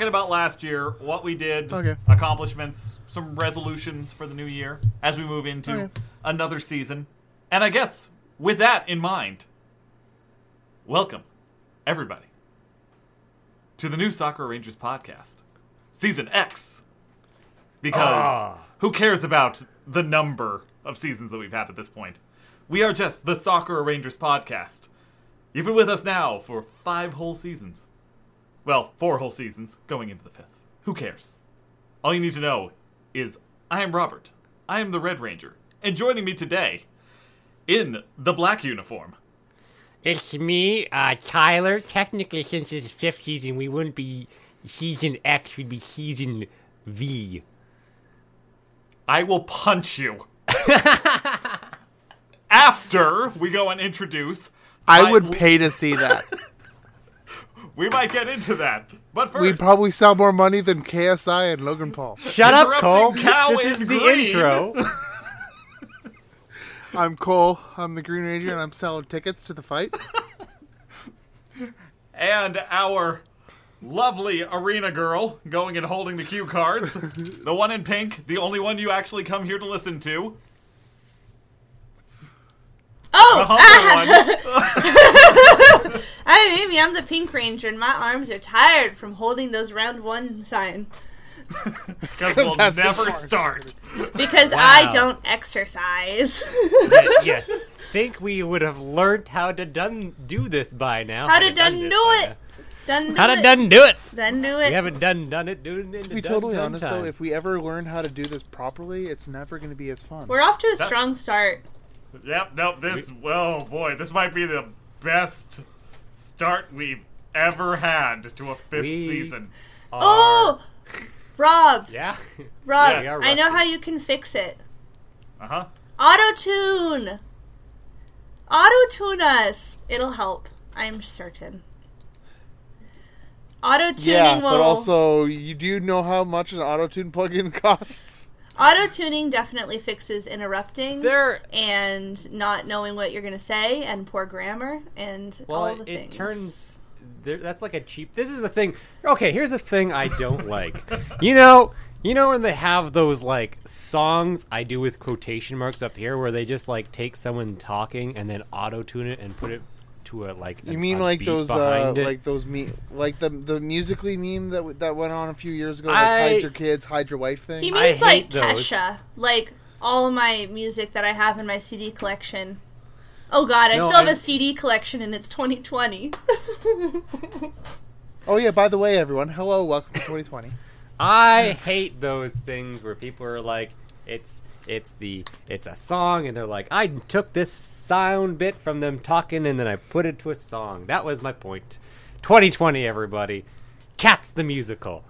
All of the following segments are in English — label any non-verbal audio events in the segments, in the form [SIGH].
We're, we're just talking about last year, what we did, Okay. accomplishments, some resolutions for the new year as we move into Okay. another season. And I guess with that in mind, welcome everybody to the new Sakura Rangers podcast, season X. Because Ah. who cares about the number of seasons that we've had at this point? We are just the Sakura Rangers podcast. You've been with us now for five whole seasons. Well, four whole seasons, going into the fifth. Who cares? All you need to know is I am Robert. I am the Red Ranger. And joining me today, in the black uniform, It's me, uh, Tyler. Technically, since it's fifth season, we wouldn't be season X, we'd be season V. I will punch you. [LAUGHS] After we go and introduce, I my- would pay to see that. [LAUGHS] We might get into that, but 1st We'd probably sell more money than KSI and Logan Paul. Shut up, Cole. cow this is in the green. intro. [LAUGHS] I'm Cole. I'm the Green Ranger, and I'm selling tickets to the fight. [LAUGHS] and our lovely arena girl going and holding the cue cards. [LAUGHS] the one in pink, the only one you actually come here to listen to. Oh the Oh, humble one. hi, Amy. I'm the Pink Ranger, and my arms are tired from holding those round one sign Because we'll That's the never part. start. because Wow. I don't exercise. yeah. [LAUGHS] Think we would have learned how to done do this by now. How to Had done this do by it? now. Done do How to it. done do it? Done do We haven't done done it. Doing it. To be totally honest, though, if we ever learn how to do this properly, it's never going to be as fun. We're off to a That's- strong start. Yep, nope, this, oh boy, this might be the best start we've ever had to a fifth We- season. Oh, Rob, yeah. [LAUGHS] Rob, Yes. I know how you can fix it. Uh huh. Auto tune. Auto tune us. It'll help. I'm certain. Auto tuning yeah, will. but also, you do know how much an auto tune plugin [LAUGHS] costs? Auto tuning definitely fixes interrupting There. and not knowing what you're going to say and poor grammar and Well, all it, the it things. turns. There, that's like a cheap. This is the thing. Okay, here's the thing I don't [LAUGHS] like. You know, you know when they have those like songs I do with quotation marks up here, where they just like take someone talking and then auto tune it and put it to a like. You a- mean a like beat those, uh, it? like those me, like the the musically meme that w- that went on a few years ago, like I- hide your kids, hide your wife thing. He I means like hate those. Kesha. Like all of my music that I have in my CD collection. Oh god, I No, still have a CD collection and it's 2020. [LAUGHS] oh yeah, by the way, everyone, hello, welcome to 2020. I hate those things where people are like, it's it's the it's a song and they're like, I took this sound bit from them talking and then I put it to a song. That was my point. 2020, everybody. Cats the musical.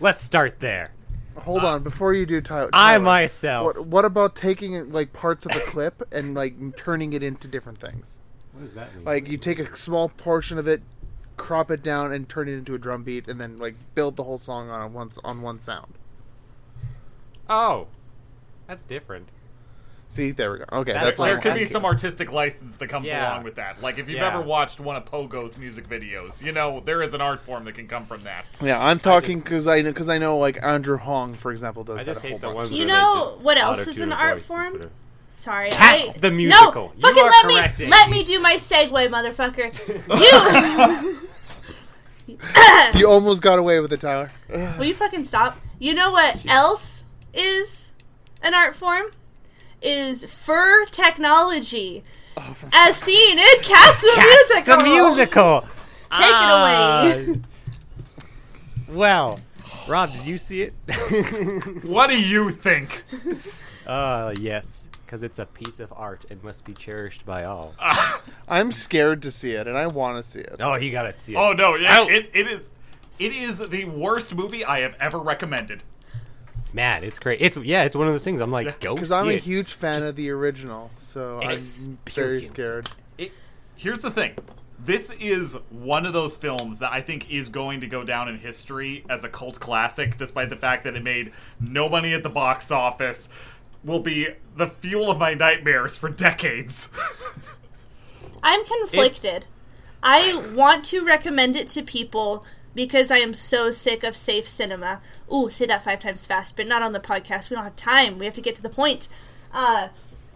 Let's start there. Hold uh, on, before you do, Tyler, I myself. What what about taking like parts of a clip and like turning it into different things? What does that mean? Like you take a small portion of it, crop it down, and turn it into a drum beat, and then like build the whole song on a once on one sound. oh, that's different. See, there we go. Okay, That's that's, like- there my could be some artistic license that comes Yeah. along with that. Like if you've Yeah. ever watched one of Pogo's music videos, you know there is an art form that can come from that. Yeah, I'm talking because I know because I know like Andrew Huang, for example, does I that just a whole hate the bunch. ones You where they know just what else is an art form? Sorry, Cats I, the musical. No, You fucking are let correcting. me let me do my segue, motherfucker. [LAUGHS] You You almost got away with it, Tyler. will you fucking stop? You know what else is an art form? Is fur technology, as seen in Cats the Cats Musical. the musical. [LAUGHS] Take it away. Ah. well, Rob, did you see it? [LAUGHS] What do you think? Uh, yes, because it's a piece of art and must be cherished by all. I'm scared to see it, and I want to see it. Oh, you gotta see it. Oh no, yeah, it, it is. It is the worst movie I have ever recommended. Man, it's great. It's yeah, it's one of those things. I'm like, go Because I'm a it. huge fan of the original, so I'm very scared. It, here's the thing. This is one of those films that I think is going to go down in history as a cult classic, despite the fact that it made no money at the box office. Will be the fuel of my nightmares for decades. [LAUGHS] I'm conflicted. I want to recommend it to people because I am so sick of safe cinema. Ooh, say that five times fast, but not on the podcast. We don't have time. We have to get to the point. Uh,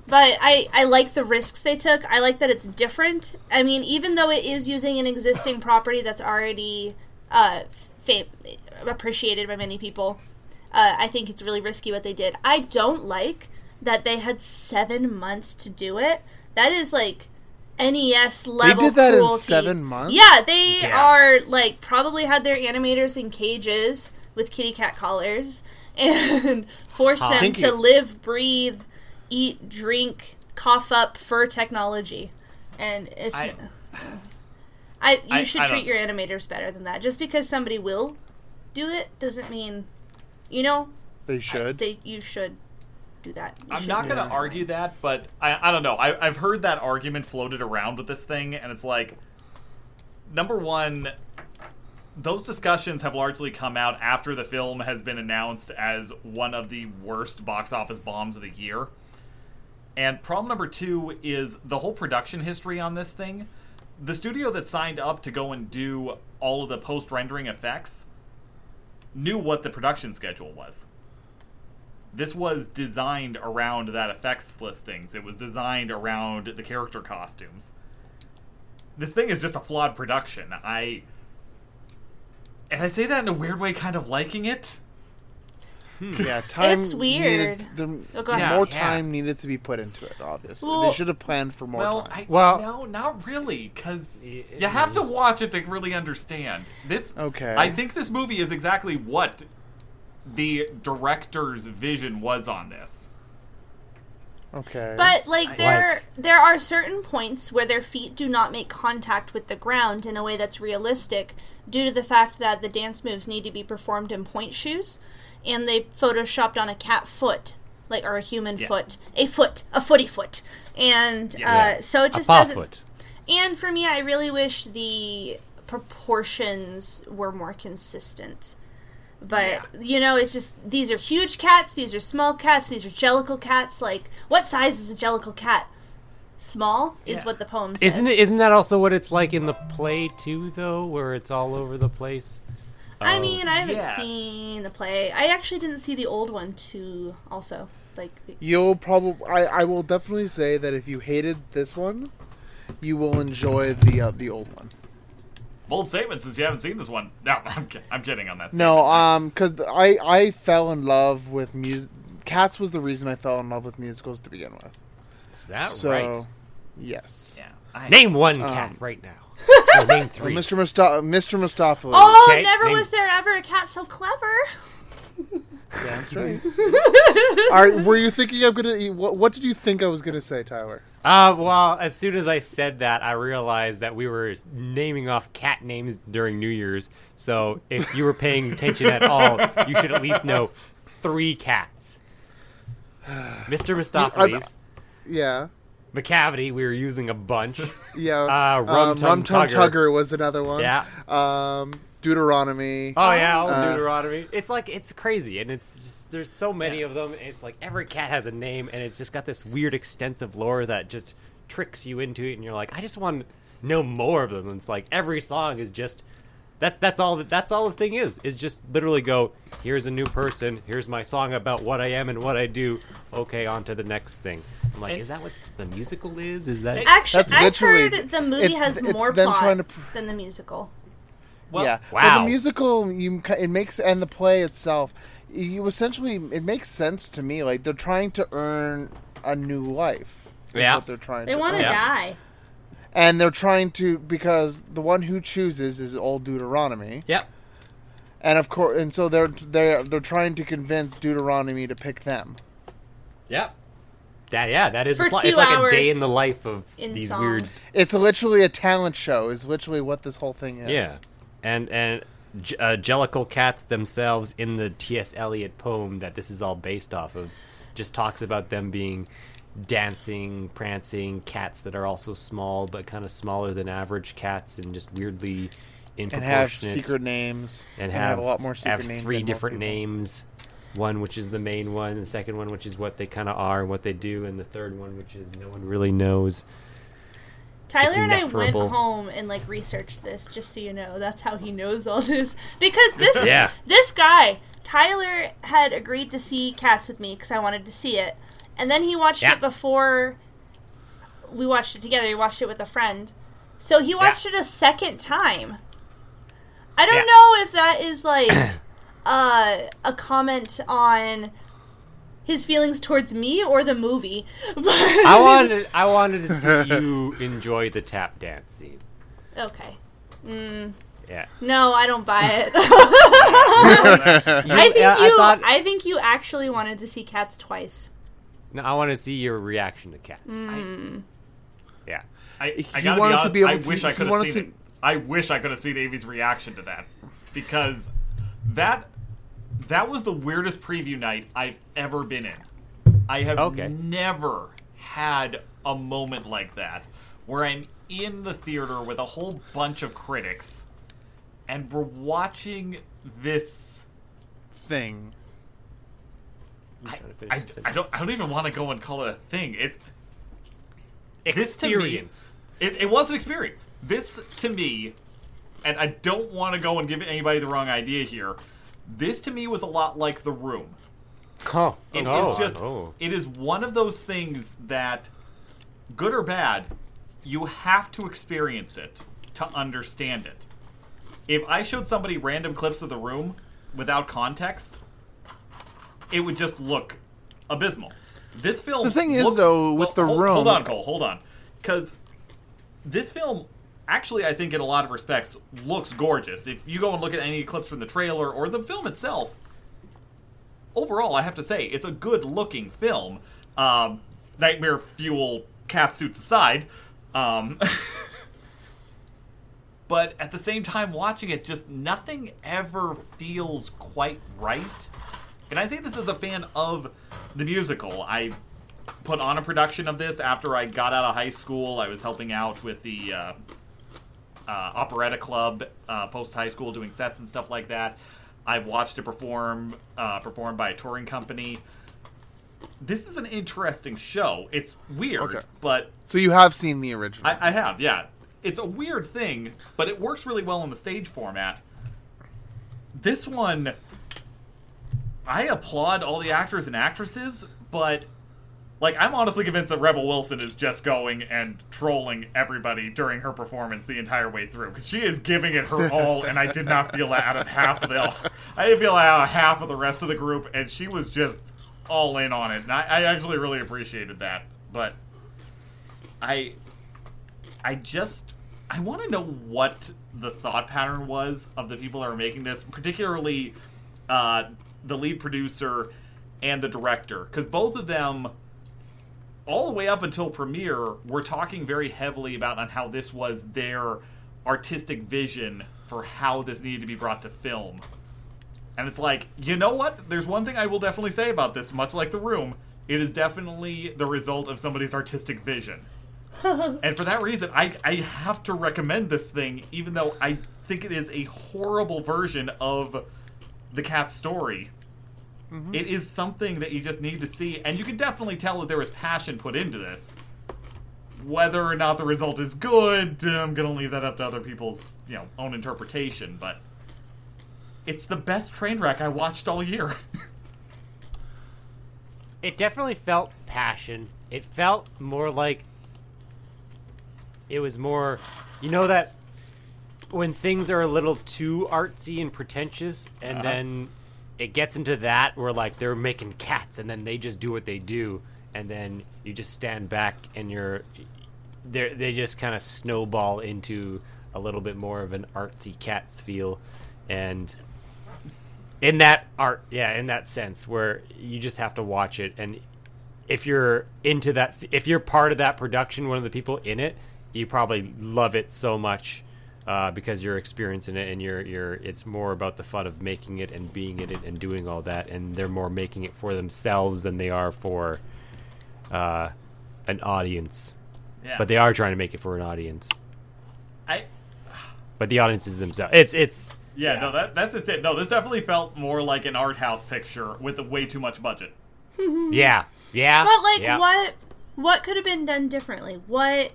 but I, I like the risks they took. I like that it's different. I mean, even though it is using an existing property that's already uh, fam- appreciated by many people, uh, I think it's really risky what they did. I don't like that they had seven months to do it. That is like NES level. did that in cruelty. seven months? Yeah, they Yeah. are like probably had their animators in cages with kitty cat collars [LAUGHS] and forced them Pinky. to live, breathe, eat, drink, cough up fur technology. And it's I- I, you I- should I treat don't- your animators better than that. Just because somebody will do it doesn't mean, you know, They should. they you should do that. You I'm not going to argue that, but I, I don't know. I, I've heard that argument floated around with this thing, and it's like, number one, those discussions have largely come out after the film has been announced as one of the worst box office bombs of the year. And problem number two is the whole production history on this thing. The studio that signed up to go and do all of the post rendering effects knew what the production schedule was this was designed around that effects listings. It was designed around the character costumes. This thing is just a flawed production. I and I say that in a weird way, kind of liking it. Hmm. yeah, time. It's needed- weird. the- Oh, go more Yeah. time needed to be put into it. Obviously, Well- they should have planned for more well, time. I, Well- no, not really, because you have to watch it to really understand this. Okay. I think this movie is exactly what the director's vision was on this. okay, But like there Like- there are certain points where their feet do not make contact with the ground in a way that's realistic due to the fact that the dance moves need to be performed in pointe shoes and they photoshopped on a cat foot like or a human Yeah. foot a foot a footy foot and Yeah. uh, so it just paw doesn't foot. and for me i really wish the proportions were more consistent but Yeah. you know it's just these are huge cats these are small cats these are jellicle cats like what size is a jellicle cat small is Yeah. what the poem says Isn't it? Isn't that also what it's like in the play too, though, where it's all over the place? i Oh. mean i haven't yes. seen the play i actually didn't see the old one too also like the- you'll probably. I, I will definitely say that if you hated this one, you will enjoy the uh, the old one. Bold statement since you haven't seen this one. No, [LAUGHS] I'm, ki- I'm kidding on that. No, um, because I I fell in love with music. Cats was the reason I fell in love with musicals to begin with. Is that So, right? yes. yeah. I, Name one Um, cat right now. [LAUGHS] no, name three. Mr. Musta- Mr. Mistoffelees. oh Okay, never name- was there ever a cat so clever Damn [LAUGHS] straight. All right, were you thinking I'm gonna? What, what did you think I was gonna say, Tyler? Uh, well, as soon as I said that, I realized that we were naming off cat names during New Year's. So if you were paying attention at all, you should at least know three cats. Mr. Mistoffelees, Yeah, Macavity, we were using a bunch. yeah. Uh, Rum um, Tum Rum Tum Tugger. Tugger was another one. Yeah. Um, Deuteronomy. Oh yeah, all Uh, Deuteronomy. It's like it's crazy, and it's just there's so many of them. It's like every cat has a name, and it's just got this weird extensive lore that just tricks you into it, and you're like, I just want to know more of them. And it's like every song is just that's that's all that's all the thing is is just literally go here's a new person here's my song about what i am and what i do okay on to the next thing i'm like is that what the musical is is that actually That's i've heard the movie it's- has it's more plot pr- than the musical Well, yeah. Well, Wow. the musical, you it makes and the play itself, you essentially it makes sense to me. Like they're trying to earn a new life. is Yeah. What they're trying they to. want to die and they're trying to because the one who chooses is old Deuteronomy, yep and of course, and so they're they're they're trying to convince Deuteronomy to pick them. yep that yeah that is For the plot. two it's like a day in the life of in these song. weird It's literally a talent show. Is literally what this whole thing is. Yeah, and and J- uh, Jellicle cats themselves in the T.S. Eliot poem that this is all based off of, just talks about them being dancing, prancing cats that are also small but kind of smaller than average cats and just weirdly in and have secret names and have, a lot more secret have names. three different names. One which is the main one, the second one which is what they kind of are and what they do, and the third one which is no one really knows. Tyler and I went home and like researched this, just so you know. That's how he knows all this [LAUGHS] because this [LAUGHS] Yeah. this guy Tyler had agreed to see Cats with me because I wanted to see it, and then he watched Yeah. it before we watched it together. He watched it with a friend, so he watched it a second time. I don't Yeah. know if that is like [COUGHS] uh, a comment on his feelings towards me or the movie. But [LAUGHS] I wanted I wanted to see [LAUGHS] you enjoy the tap dance scene. okay. Yeah. No, I don't buy it. [LAUGHS] You- I think you. I, thought- think you actually wanted to see cats twice. no, I want to see your reaction to cats. Mm. Yeah. I, I gotta wanted be to be able I to- wish I could have seen to- it. I wish I could have seen Avi's reaction to that because that that was the weirdest preview night I've ever been in. I have Okay. never had a moment like that where I'm in the theater with a whole bunch of critics and we're watching this Thing. I'm trying to finish I, I don't. I don't even want to go and call it a thing. It this to me- experience. It, it was an experience. This to me, and I don't want to go and give anybody the wrong idea here. This to me was a lot like The Room. Oh, It is oh, just oh. it is one of those things that good or bad, you have to experience it to understand it. If I showed somebody random clips of The Room without context, it would just look abysmal. This film The thing is, looks- though, with well, The hold, Room- Hold on, Cole, hold on. Cuz this film actually I think in a lot of respects looks gorgeous. If you go and look at any clips from the trailer or the film itself, overall, I have to say, it's a good looking film. Um, Nightmare Fuel cat suits aside. Um, [LAUGHS] but at the same time, watching it, just nothing ever feels quite right. And I say this as a fan of the musical. I put on a production of this after I got out of high school. I was helping out with the uh, uh, operetta club uh, post high school, doing sets and stuff like that. I've watched it perform uh, performed by a touring company. This is an interesting show. It's weird, Okay. but So you have seen the original. I, I have, yeah. It's a weird thing, but it works really well in the stage format. This one, I applaud all the actors and actresses, but like I'm honestly convinced that Rebel Wilson is just going and trolling everybody during her performance the entire way through because she is giving it her [LAUGHS] all, and I did not feel that out of half of the, I didn't feel that out of half of the rest of the group, and she was just all in on it, and I, I actually really appreciated that, but I I just I want to know what the thought pattern was of the people that are making this, particularly uh, the lead producer and the director, because both of them, all the way up until premiere, were talking very heavily about on how this was their artistic vision for how this needed to be brought to film. And it's like, you know what? There's one thing I will definitely say about this, much like The Room. It is definitely the result of somebody's artistic vision. [LAUGHS] and for that reason, I, I have to recommend this thing, even though I think it is a horrible version of the cat's story. It is something that you just need to see, and you can definitely tell that there was passion put into this. Whether or not the result is good, I'm gonna leave that up to other people's, you know, own interpretation. But it's the best train wreck I watched all year. [LAUGHS] It definitely felt passion. It felt more like it was more, you know that when things are a little too artsy and pretentious, and Uh-huh. then it gets into that where like they're making cats, and then they just do what they do, and then you just stand back and you're, they they just kind of snowball into a little bit more of an artsy cats feel, and in that art yeah in that sense where you just have to watch it. And if you're into that if you're part of that production one of the people in it you probably love it so much uh, because you're experiencing it and you're you're it's more about the fun of making it and being in it and doing all that and they're more making it for themselves than they are for uh, an audience Yeah. but they are trying to make it for an audience I but the audience is themselves it's it's yeah, no, that that's just it. No, this definitely felt more like an art house picture with a way too much budget. [LAUGHS] yeah yeah But like, yeah. what what could have been done differently? What?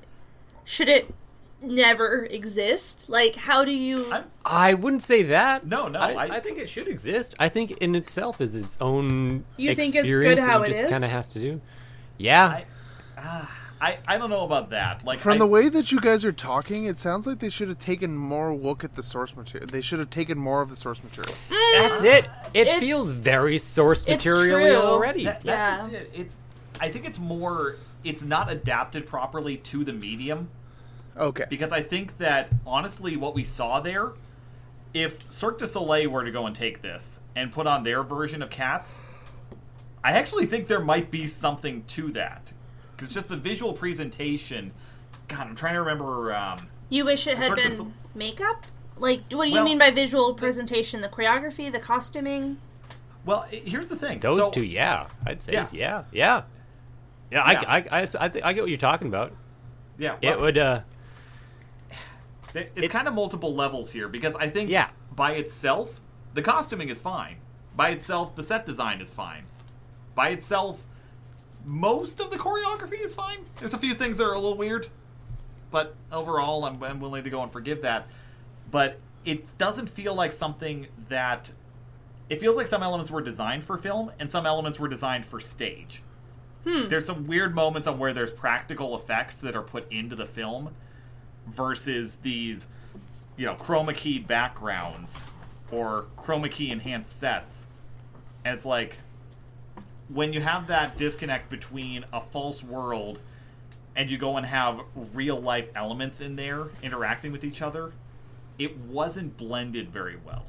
should it never exist? Like, how do you? I'm- I wouldn't say that. No, no, I, I- I think it should exist. I think in itself is its own. You think it's experience good how it it just kind of has to do. Yeah, I, ah, I, I don't know about that. Like From I, the way that you guys are talking, it sounds like they should have taken more look at the source material. They should have taken more of the source material. that's it. It feels very source material already. That, Yeah. that's just it. It's. I think it's more. It's not adapted properly to the medium Okay. because I think that honestly, what we saw there, if Cirque du Soleil were to go and take this and put on their version of Cats, I actually think there might be something to that because just the visual presentation. God, I'm trying to remember. Um, You wish it had Sort of been some- makeup? Like, what do you Well- mean by visual presentation? The choreography, the costuming? well, here's the thing. Those So- two, yeah, I'd say, Yeah. yeah, yeah, yeah. Yeah. I, I, I, I, think- I get what you're talking about. Yeah, it would. uh It- It's kind of multiple levels here because I think Yeah. by itself, the costuming is fine. By itself, the set design is fine. By itself, most of the choreography is fine. There's a few things that are a little weird, but overall, I'm, I'm willing to go and forgive that. But it doesn't feel like something that. It feels like some elements were designed for film and some elements were designed for stage. Hmm. There's some weird moments on where there's practical effects that are put into the film versus these, you know, chroma key backgrounds or chroma key enhanced sets. And it's like when you have that disconnect between a false world and you go and have real life elements in there interacting with each other, it wasn't blended very well.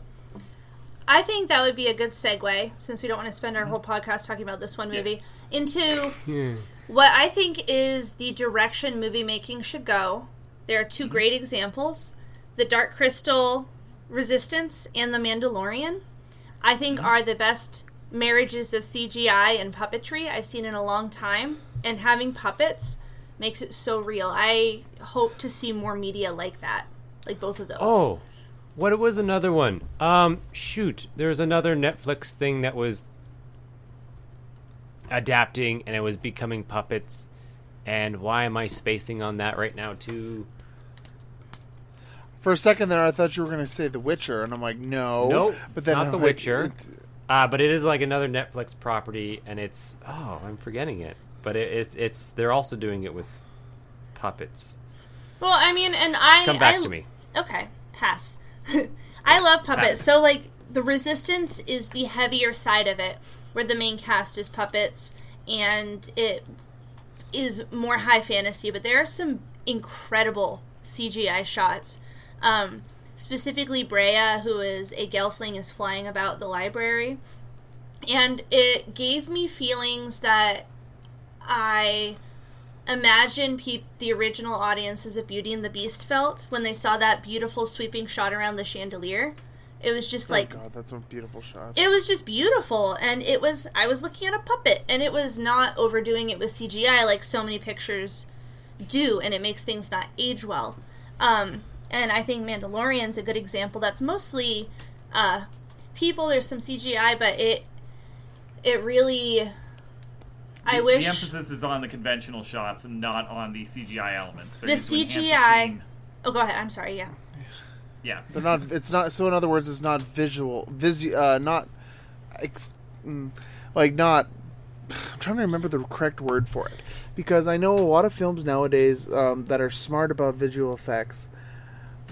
I think that would be a good segue, since we don't want to spend our whole podcast talking about this one Yeah. movie, into [LAUGHS] what I think is the direction movie making should go. There are 2 great examples The Dark Crystal Resistance and The Mandalorian. I think are the best marriages of CGI and puppetry I've seen in a long time. And having puppets makes it so real. I hope to see more media like that. Like both of those. Oh, what was another one? Um, shoot, there was another Netflix thing that was adapting, and it was becoming puppets. And why am I spacing on that right now? Too. For a second there, I thought you were going to say The Witcher, and I'm like, no. Nope, but it's then not I'm The like, Witcher. it- Uh, but it is like another Netflix property, and it's oh, I'm forgetting it. But it, it's it's they're also doing it with puppets. Well, I mean, and I Come back I- to me. Okay, pass. [LAUGHS] I love puppets. Pass. So like the resistance is the heavier side of it, where the main cast is puppets, and it is more high fantasy. But there are some incredible CGI shots. Um, specifically, Brea, who is a Gelfling, is flying about the library, and it gave me feelings that I imagine peop- the original audiences of Beauty and the Beast felt when they saw that beautiful sweeping shot around the chandelier. It was just like oh God, that's a beautiful shot. it was just beautiful and it was I was looking at a puppet and it was not overdoing it with CGI like so many pictures do and it makes things not age well. Um and I think Mandalorian's a good example that's mostly uh people there's some CGI but it it really I The- wish the emphasis is on the conventional shots and not on the CGI elements. They're The used to enhance CGI scene. Oh, go ahead. I'm sorry. Yeah. Yeah. They're not. It's not. So in other words, it's not visual. Visu, uh, not. Ex, mm, like not. [SIGHS] I'm trying to remember the correct word for it because I know a lot of films nowadays um, that are smart about visual effects.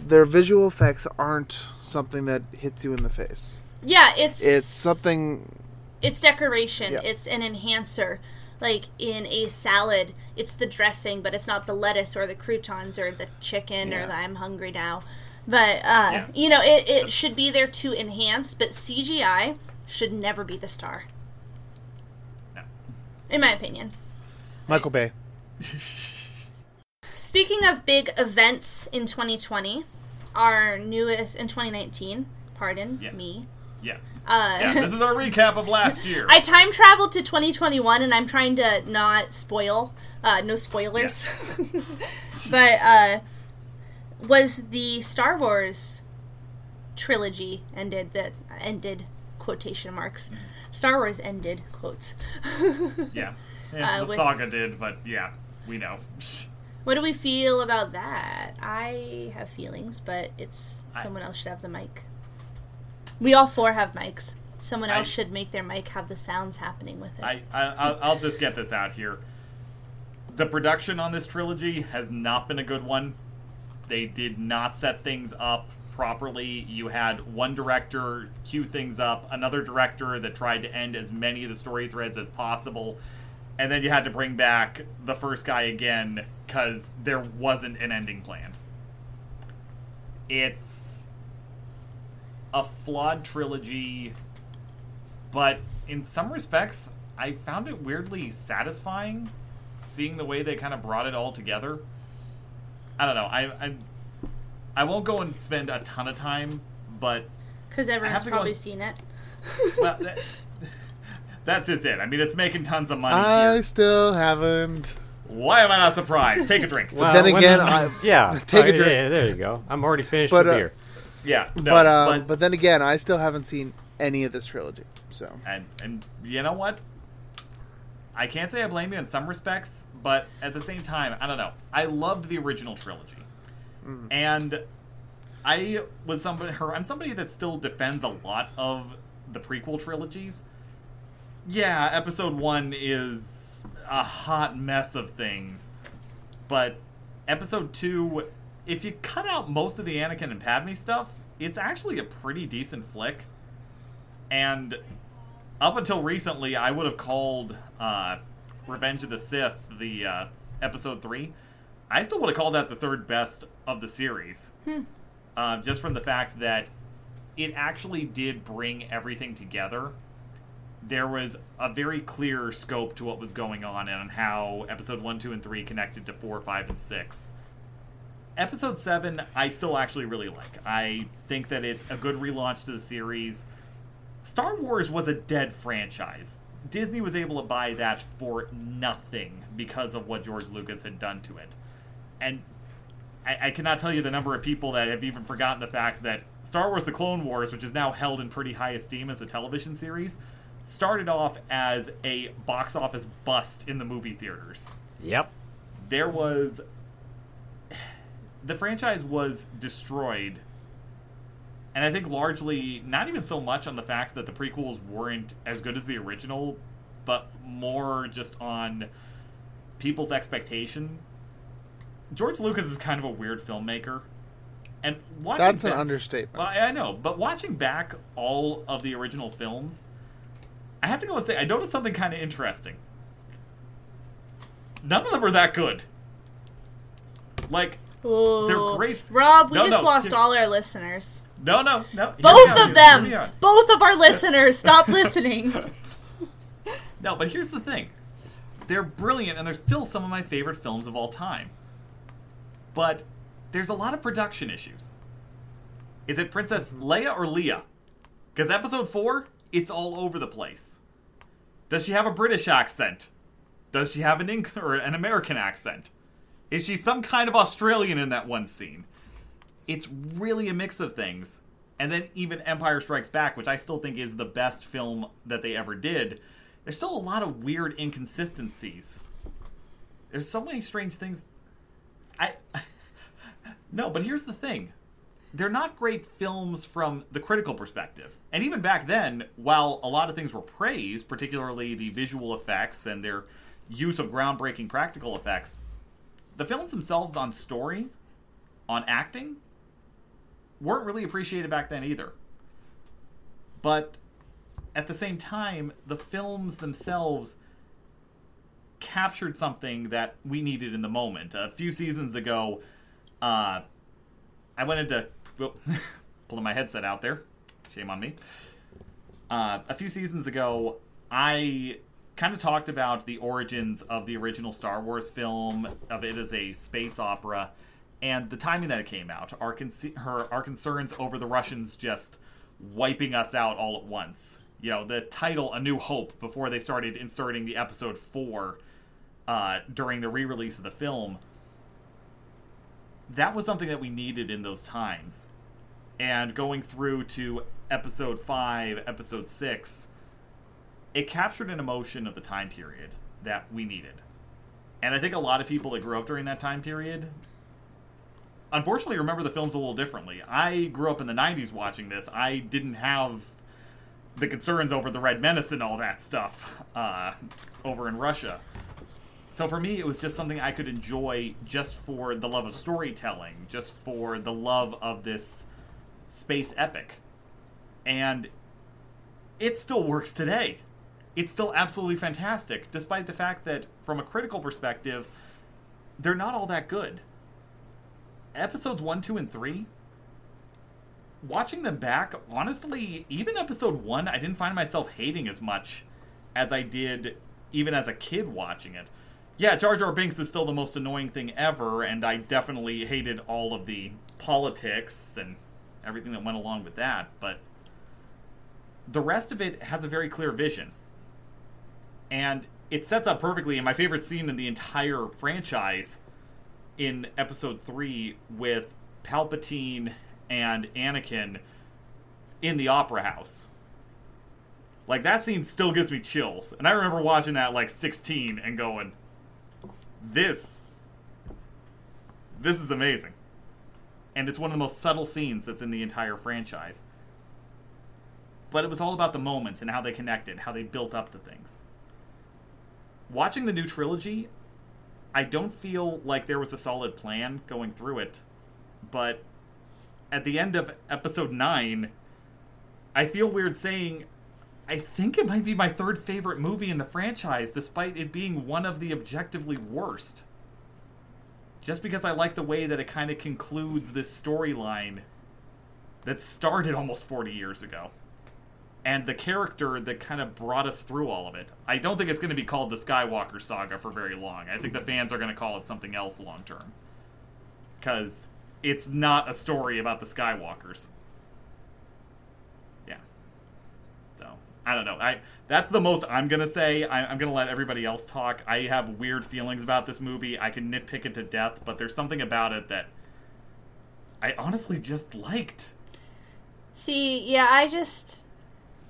Their visual effects aren't something that hits you in the face. Yeah, it's It's something. It's decoration. Yeah. It's an enhancer. Like in a salad, it's the dressing, but it's not the lettuce or the croutons or the chicken or the I'm hungry now. But uh, Yeah. you know, it, it should be there to enhance, but CGI should never be the star, No. in my opinion. Michael Bay. [LAUGHS] Speaking of big events in 2020, our newest in 2019, pardon Yeah. me. Yeah. Uh, Yeah. This is our recap of last year. [LAUGHS] I time traveled to 2021 and I'm trying to not spoil, uh, no spoilers. [LAUGHS] but uh, was the Star Wars trilogy ended that ended quotation marks. Star Wars ended quotes. [LAUGHS] yeah. Yeah, Uh, the with- saga did, but yeah, we know. What do we feel about that? I have feelings, but it's I- someone else should have the mic. We all four have mics. Someone I- else should make their mic have the sounds happening with it. I, I I'll, I'll just get this out here. The production on this trilogy has not been a good one. They did not set things up properly. You had one director cue things up, another director that tried to end as many of the story threads as possible, and then you had to bring back the first guy again because there wasn't an ending plan. It's a flawed trilogy but in some respects, I found it weirdly satisfying seeing the way they kind of brought it all together. I don't know. I I, I won't go and spend a ton of time, but Because everyone's probably and- seen it. well, [LAUGHS] that, that's just it. I mean, it's making tons of money I here. still haven't. Why am I not surprised? Take a drink. [LAUGHS] Well, then again, this- I- yeah, [LAUGHS] take a Oh, drink. Yeah, there you go. I'm already finished But, with uh, beer. yeah, no, but, um, but but then again, I still haven't seen any of this trilogy. So and and you know what? I can't say I blame you in some respects, but at the same time, I don't know. I loved the original trilogy, and I was somebody. Her, I'm somebody that still defends a lot of the prequel trilogies. Yeah, Episode One is a hot mess of things, but Episode Two, if you cut out most of the Anakin and Padme stuff, it's actually a pretty decent flick. And up until recently, I would have called uh, Revenge of the Sith the uh, episode three. I still would have called that the third best of the series, uh, just from the fact that it actually did bring everything together. There was a very clear scope to what was going on and how episode one, two, and three connected to four, five, and six. Episode 7, I still actually really like. I think that it's a good relaunch to the series. Star Wars was a dead franchise. Disney was able to buy that for nothing because of what George Lucas had done to it. And I, I cannot tell you the number of people that have even forgotten the fact that Star Wars The Clone Wars, which is now held in pretty high esteem as a television series, started off as a box office bust in the movie theaters Yep. there was the franchise was destroyed and i think largely not even so much on the fact that the prequels weren't as good as the original but more just on people's expectation george lucas is kind of a weird filmmaker and watching that's an ba- understatement. I I know, but watching back all of the original films, I have to go and say I noticed something kind of interesting. None of them are that good. Like, Ooh. They're great. Rob, we No, just no, lost all our listeners. no, no, no. Both of them. hear me out. Both of our listeners. Stop [LAUGHS] listening. No, but here's the thing. They're brilliant, and they're still some of my favorite films of all time. But there's a lot of production issues. Is it Princess mm-hmm. Leia or Leia? Because episode 4, it's all over the place. Does she have a British accent? Does she have an Eng- or an American accent? Is she some kind of Australian in that one scene? It's really a mix of things. And then even Empire Strikes Back, which I still think is the best film that they ever did, there's still a lot of weird inconsistencies. There's so many strange things. I [LAUGHS] No, but here's the thing. They're not great films from the critical perspective. And even back then, while a lot of things were praised, particularly the visual effects and their use of groundbreaking practical effects, the films themselves on story, on acting, weren't really appreciated back then either. But at the same time, the films themselves captured something that we needed in the moment. A few seasons ago, uh, I went into well, [LAUGHS] pulling my headset out there. Shame on me. Uh, a few seasons ago, I kind of talked about the origins of the original Star Wars film, of it as a space opera, and the timing that it came out. Our, con- her, our concerns over the Russians just wiping us out all at once. You know, the title A New Hope before they started inserting the episode 4 uh, during the re release of the film. That was something that we needed in those times. And going through to episode 5, episode 6, it captured an emotion of the time period that we needed. And I think a lot of people that grew up during that time period unfortunately remember the films a little differently. I grew up in the 90s watching this. I didn't have the concerns over the Red Menace and all that stuff uh, over in Russia. So for me, it was just something I could enjoy just for the love of storytelling, just for the love of this space epic. And it still works today. It's still absolutely fantastic, despite the fact that, from a critical perspective, they're not all that good. Episodes 1, 2, and 3, watching them back, honestly, even episode 1, I didn't find myself hating as much as I did even as a kid watching it. Yeah, Jar Jar Binks is still the most annoying thing ever, and I definitely hated all of the politics and everything that went along with that, but the rest of it has a very clear vision. And it sets up perfectly in my favorite scene in the entire franchise in episode 3 with Palpatine and Anakin in the opera house. Like that scene still gives me chills. And I remember watching that like 16 and going this this is amazing. And it's one of the most subtle scenes that's in the entire franchise. But it was all about the moments and how they connected, how they built up to things. Watching the new trilogy, I don't feel like there was a solid plan going through it. But at the end of episode 9, I feel weird saying I think it might be my third favorite movie in the franchise, despite it being one of the objectively worst. Just because I like the way that it kind of concludes this storyline that started almost 40 years ago. And the character that kind of brought us through all of it. I don't think it's going to be called the Skywalker Saga for very long. I think the fans are going to call it something else long term. Because it's not a story about the Skywalkers. Yeah. So I don't know. I that's the most I'm gonna say. I, I'm gonna let everybody else talk. I have weird feelings about this movie. I can nitpick it to death, but there's something about it that I honestly just liked. See, yeah, I just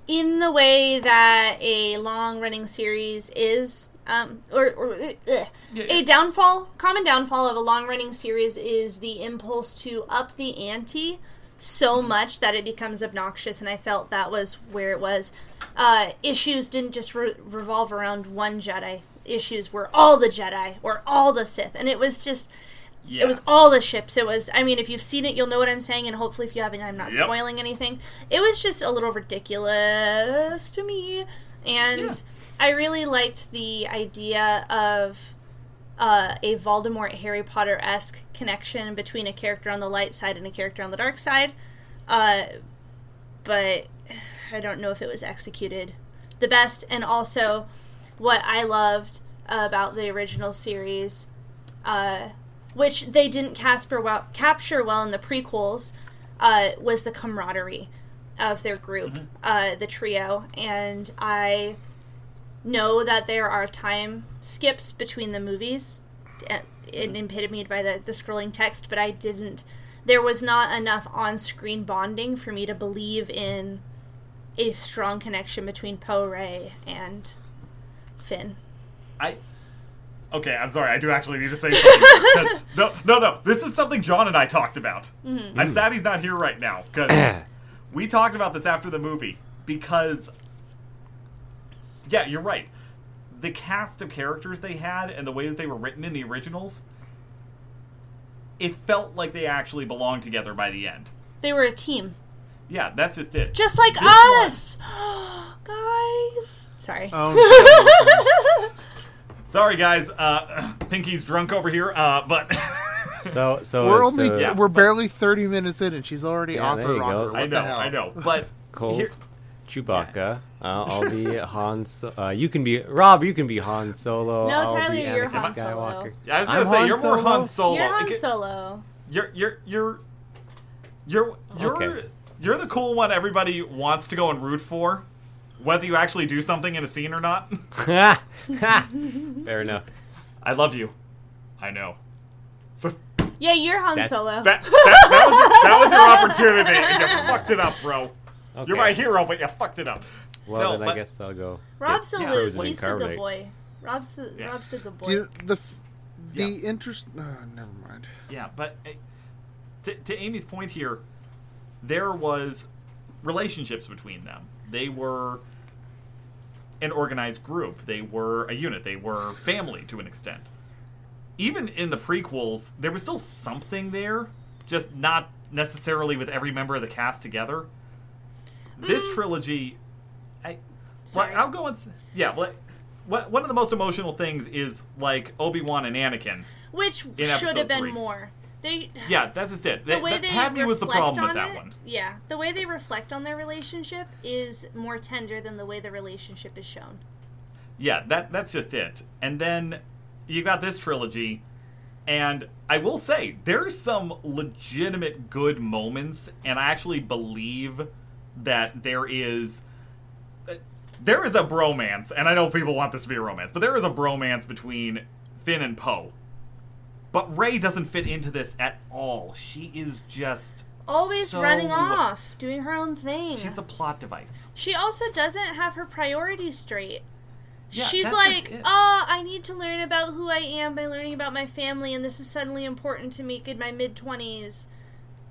in the way that a long-running series is, um, or, or uh, Yeah, a downfall, common downfall of a long-running series is the impulse to up the ante so much that it becomes obnoxious, and I felt that was where it was. Uh, issues didn't just re- revolve around one Jedi. Issues were all the Jedi or all the Sith, and it was just. Yeah. It was all the ships. It was. I mean, if you've seen it, you'll know what I'm saying, and hopefully, if you haven't, I'm not Yep. spoiling anything. It was just a little ridiculous to me, and Yeah. I really liked the idea of uh, a Voldemort Harry Potter esque connection between a character on the light side and a character on the dark side. Uh, but I don't know if it was executed the best. And also, what I loved about the original series, uh, which they didn't casper well, capture well in the prequels, uh, was the camaraderie of their group, uh, the trio. And I know that there are time skips between the movies, uh, in- epitomed by the, the scrolling text, but I didn't. There was not enough on screen bonding for me to believe in a strong connection between Poe, Rey, and Finn. I. Okay, I'm sorry. I do actually need to say something. [LAUGHS] 'cause- no, no, no. This is something John and I talked about. Mm-hmm. I'm sad he's not here right now because [CLEARS THROAT] we talked about this after the movie. Because, yeah, you're right. The cast of characters they had and the way that they were written in the originals, it felt like they actually belonged together by the end. They were a team, Yeah, that's just it. just like This us, [GASPS] guys. Sorry. Oh, [LAUGHS] Sorry, guys. Uh, [CLEARS THROAT] Pinky's drunk over here, uh, but. [LAUGHS] So so we're so, only Yeah. we're barely thirty minutes in, and she's already Yeah, off her rocker. What I the know, hell? I know. But. [LAUGHS] Cole's here- Chewbacca. Uh, I'll be Han. So- uh, you can be Rob. You can be Han Solo. No, I'll Tyler, be you're Anakin Han Solo. Yeah, I was gonna I'm say Han you're more Han Solo? Solo. You're Han Solo. You're you're you're you're you're Okay. You're the cool one everybody wants to go and root for, whether you actually do something in a scene or not. [LAUGHS] [LAUGHS] Fair enough. I love you. I know. So Yeah, you're Han That's- Solo. that, that, that was your, that was your [LAUGHS] opportunity. and You fucked it up, bro. Okay. You're my hero, but you fucked it up. Well, No, then but- I guess I'll go. Rob get salutes. frozen He's the carbonite. good boy. Rob's the Yeah. Rob's the good boy. Do you, the f- the Yeah. interest. Uh, never mind. Yeah, but uh, to, to Amy's point here, there was relationships between them. They were an organized group. They were a unit. They were family to an extent. Even in the prequels, there was still something there, just not necessarily with every member of the cast together. This mm. trilogy, I, well, Sorry. I'll go and yeah. Well, what- one of the most emotional things is like Obi Wan and Anakin. Which should have been three. more. They Yeah, that's just it. the That- way that they Padme was the reflect problem with on that it, one. Yeah, the way they reflect on their relationship is more tender than the way the relationship is shown. Yeah, that that's just it. And then you got this trilogy, and I will say there's some legitimate good moments, and I actually believe that there is uh, there is a bromance, and I know people want this to be a romance, but there is a bromance between Finn and Poe. But Rey doesn't fit into this at all. She is just Always so- running off, doing her own thing. She's a plot device. She also doesn't have her priorities straight. Yeah, She's like, oh, I need to learn about who I am by learning about my family, and this is suddenly important to me in my mid 20s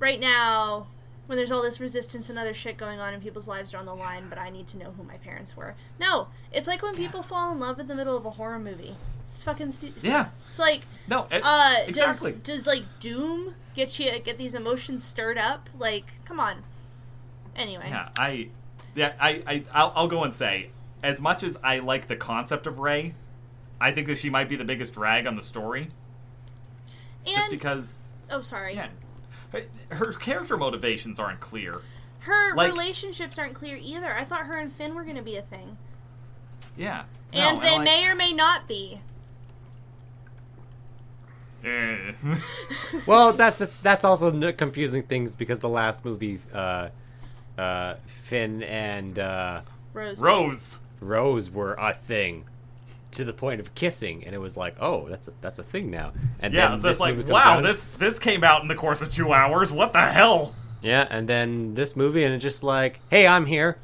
right now when there's all this resistance and other shit going on and people's lives are on the line, but I need to know who my parents were. No, it's like when people fall in love in the middle of a horror movie. It's fucking stupid. Yeah. It's like, No, it- uh, exactly. does, does like Doom get you get these emotions stirred up? Like, come on. Anyway. Yeah, I, yeah, I, I, I'll, I'll go and say, as much as I like the concept of Rey, I think that she might be the biggest drag on the story, and, just because, Oh, sorry. yeah, her, her character motivations aren't clear. Her Like- relationships aren't clear either. I thought her and Finn were going to be a thing. Yeah, And No, they like- may or may not be. Eh. [LAUGHS] Well, that's a, that's also confusing things because the last movie, uh, uh, Finn and uh, Rose. Rose. Rose were a thing to the point of kissing, and it was like, oh, that's a that's a thing now. And Yeah, then so it's this like, movie wow, out- this this came out in the course of two hours. What the hell? Yeah, and then this movie, and it's just like, hey, I'm here.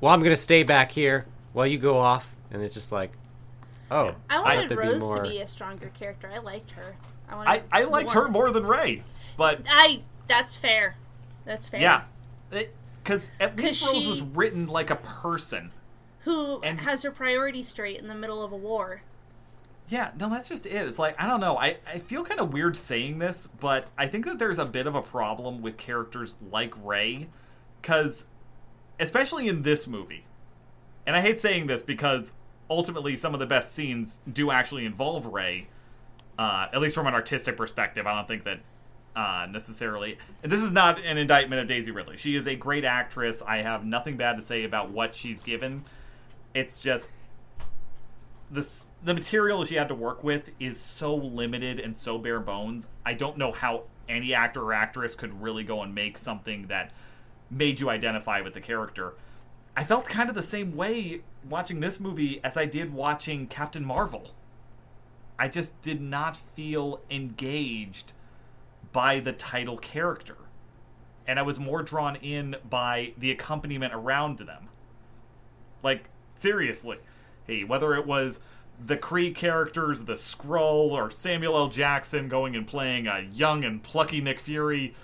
Well, I'm gonna stay back here while you go off, and it's just like, oh, I wanted there'd be Rose more- to be a stronger character. I liked her. I, wanted I I liked her more than Rey, but I. That's fair. That's fair. yeah, because at 'Cause least Rose was written like a person. Who And- has her priorities straight in the middle of a war? Yeah, no, that's just it. It's like I don't know. I, I feel kind of weird saying this, but I think that there's a bit of a problem with characters like Rey, because especially in this movie, and I hate saying this because ultimately some of the best scenes do actually involve Rey, uh, at least from an artistic perspective. I don't think that uh, necessarily. And this is not an indictment of Daisy Ridley. She is a great actress. I have nothing bad to say about what she's given. It's just this the material she had to work with is so limited and so bare bones. I don't know how any actor or actress could really go and make something that made you identify with the character. I felt kind of the same way watching this movie as I did watching Captain Marvel. I just did not feel engaged by the title character. And I was more drawn in by the accompaniment around them. Like, seriously. Hey, whether it was the Kree characters, the Skrull, or Samuel L. Jackson going and playing a young and plucky Nick Fury,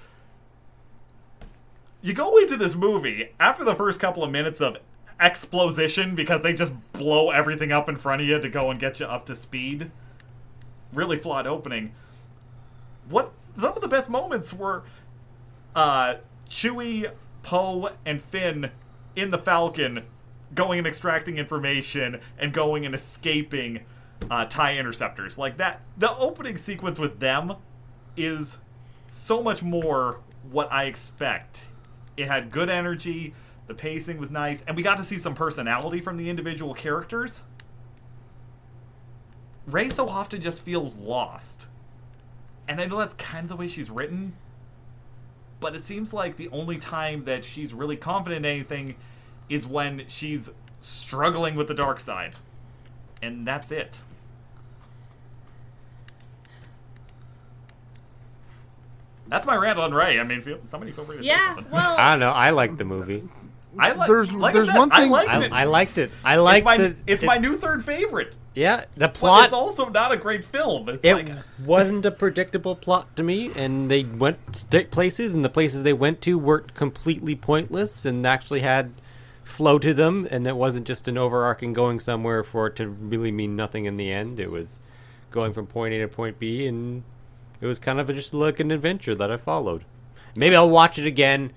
you go into this movie after the first couple of minutes of exposition because they just blow everything up in front of you to go and get you up to speed. Really flawed opening. What some of the best moments were uh Chewie, Poe, and Finn in the Falcon going and extracting information and going and escaping uh, TIE interceptors. Like that the opening sequence with them is so much more what I expect. It had good energy, the pacing was nice, and we got to see some personality from the individual characters. Rey so often just feels lost. And I know that's kind of the way she's written, but it seems like the only time that she's really confident in anything is when she's struggling with the dark side. And that's it. That's my rant on Rey. I mean, feel, somebody feel free to say Yeah, something. [LAUGHS] I don't know. I like the movie. I li- There's- like there's I said, one I thing- liked I, it. I liked it. I liked it's my, the. it's it- my new third favorite. yeah. The But plot. it's also not a great film. It's it like wasn't a predictable plot to me, and they went st- places, and the places they went to weren't completely pointless, and actually had flow to them, and it wasn't just an overarching going somewhere for it to really mean nothing in the end. It was going from point A to point B, and it was kind of just like an adventure that I followed. Maybe I'll watch it again,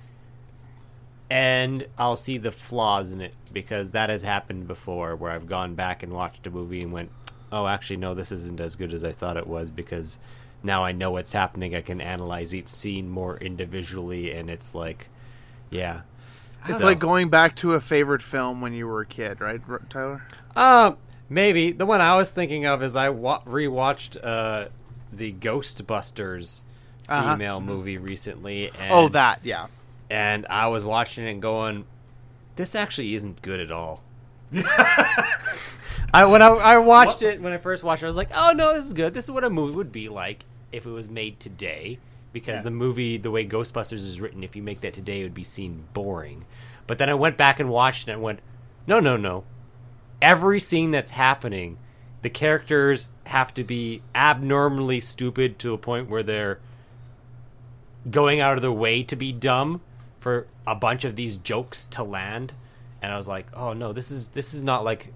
and I'll see the flaws in it because that has happened before, where I've gone back and watched a movie and went, "Oh, actually, no, this isn't as good as I thought it was," because now I know what's happening. I can analyze each scene more individually, and it's like, yeah, It's So- like going back to a favorite film when you were a kid, right, Tyler? Uh, maybe the one I was thinking of is I wa- rewatched uh, the Ghostbusters Uh-huh. female movie recently. And, oh, that, yeah. And I was watching it and going, "This actually isn't good at all." [LAUGHS] I when I, I watched it when I first watched it, I was like, "Oh no, this is good. This is what a movie would be like if it was made today." Because Yeah. the movie, the way Ghostbusters is written, if you make that today, it would be seen boring. But then I went back and watched it and went, "No, no, no. Every scene that's happening, the characters have to be abnormally stupid to a point where they're going out of their way to be dumb for a bunch of these jokes to land and i was like oh no this is this is not like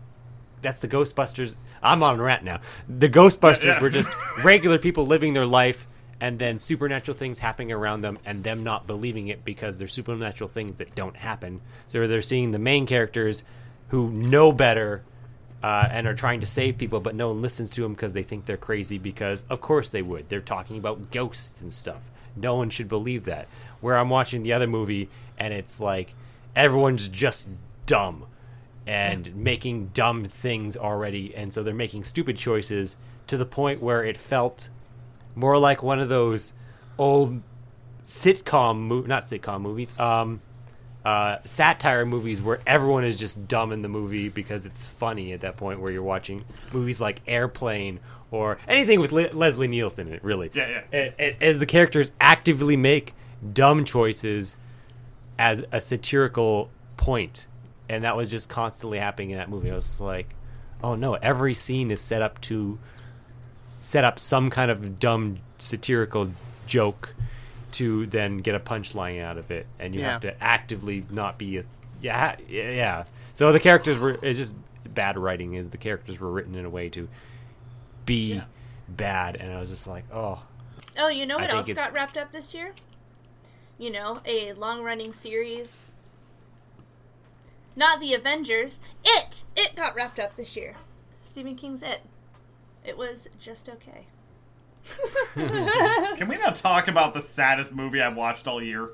that's the ghostbusters i'm on a rant now the ghostbusters Yeah, yeah. were just [LAUGHS] regular people living their life and then supernatural things happening around them and them not believing it because they're supernatural things that don't happen so they're seeing the main characters who know better uh, and are trying to save people, but no one listens to them because they think they're crazy. Because of course they would. They're talking about ghosts and stuff. No one should believe that. Where I'm watching the other movie and it's like everyone's just dumb and making dumb things already, and so they're making stupid choices to the point where it felt more like one of those old sitcom, mo- not sitcom movies, um, uh, satire movies where everyone is just dumb in the movie because it's funny at that point where you're watching movies like Airplane or anything with Le- Leslie Nielsen in it, really. Yeah, yeah. As the characters actively make dumb choices as a satirical. And that was just constantly happening in that movie. I was like, oh no, every scene is set up to set up some kind of dumb satirical joke to then get a punchline out of it, and you Yeah. have to actively not be a yeah yeah. yeah. So the characters were it's just bad writing. Is the characters were written in a way to be Yeah. bad, and I was just like, oh, Oh, you know what think else got wrapped up this year? You know, a long running series. Not the Avengers. It! It got wrapped up this year. Stephen King's It. It was just okay. [LAUGHS] Can we not talk about the saddest movie I've watched all year?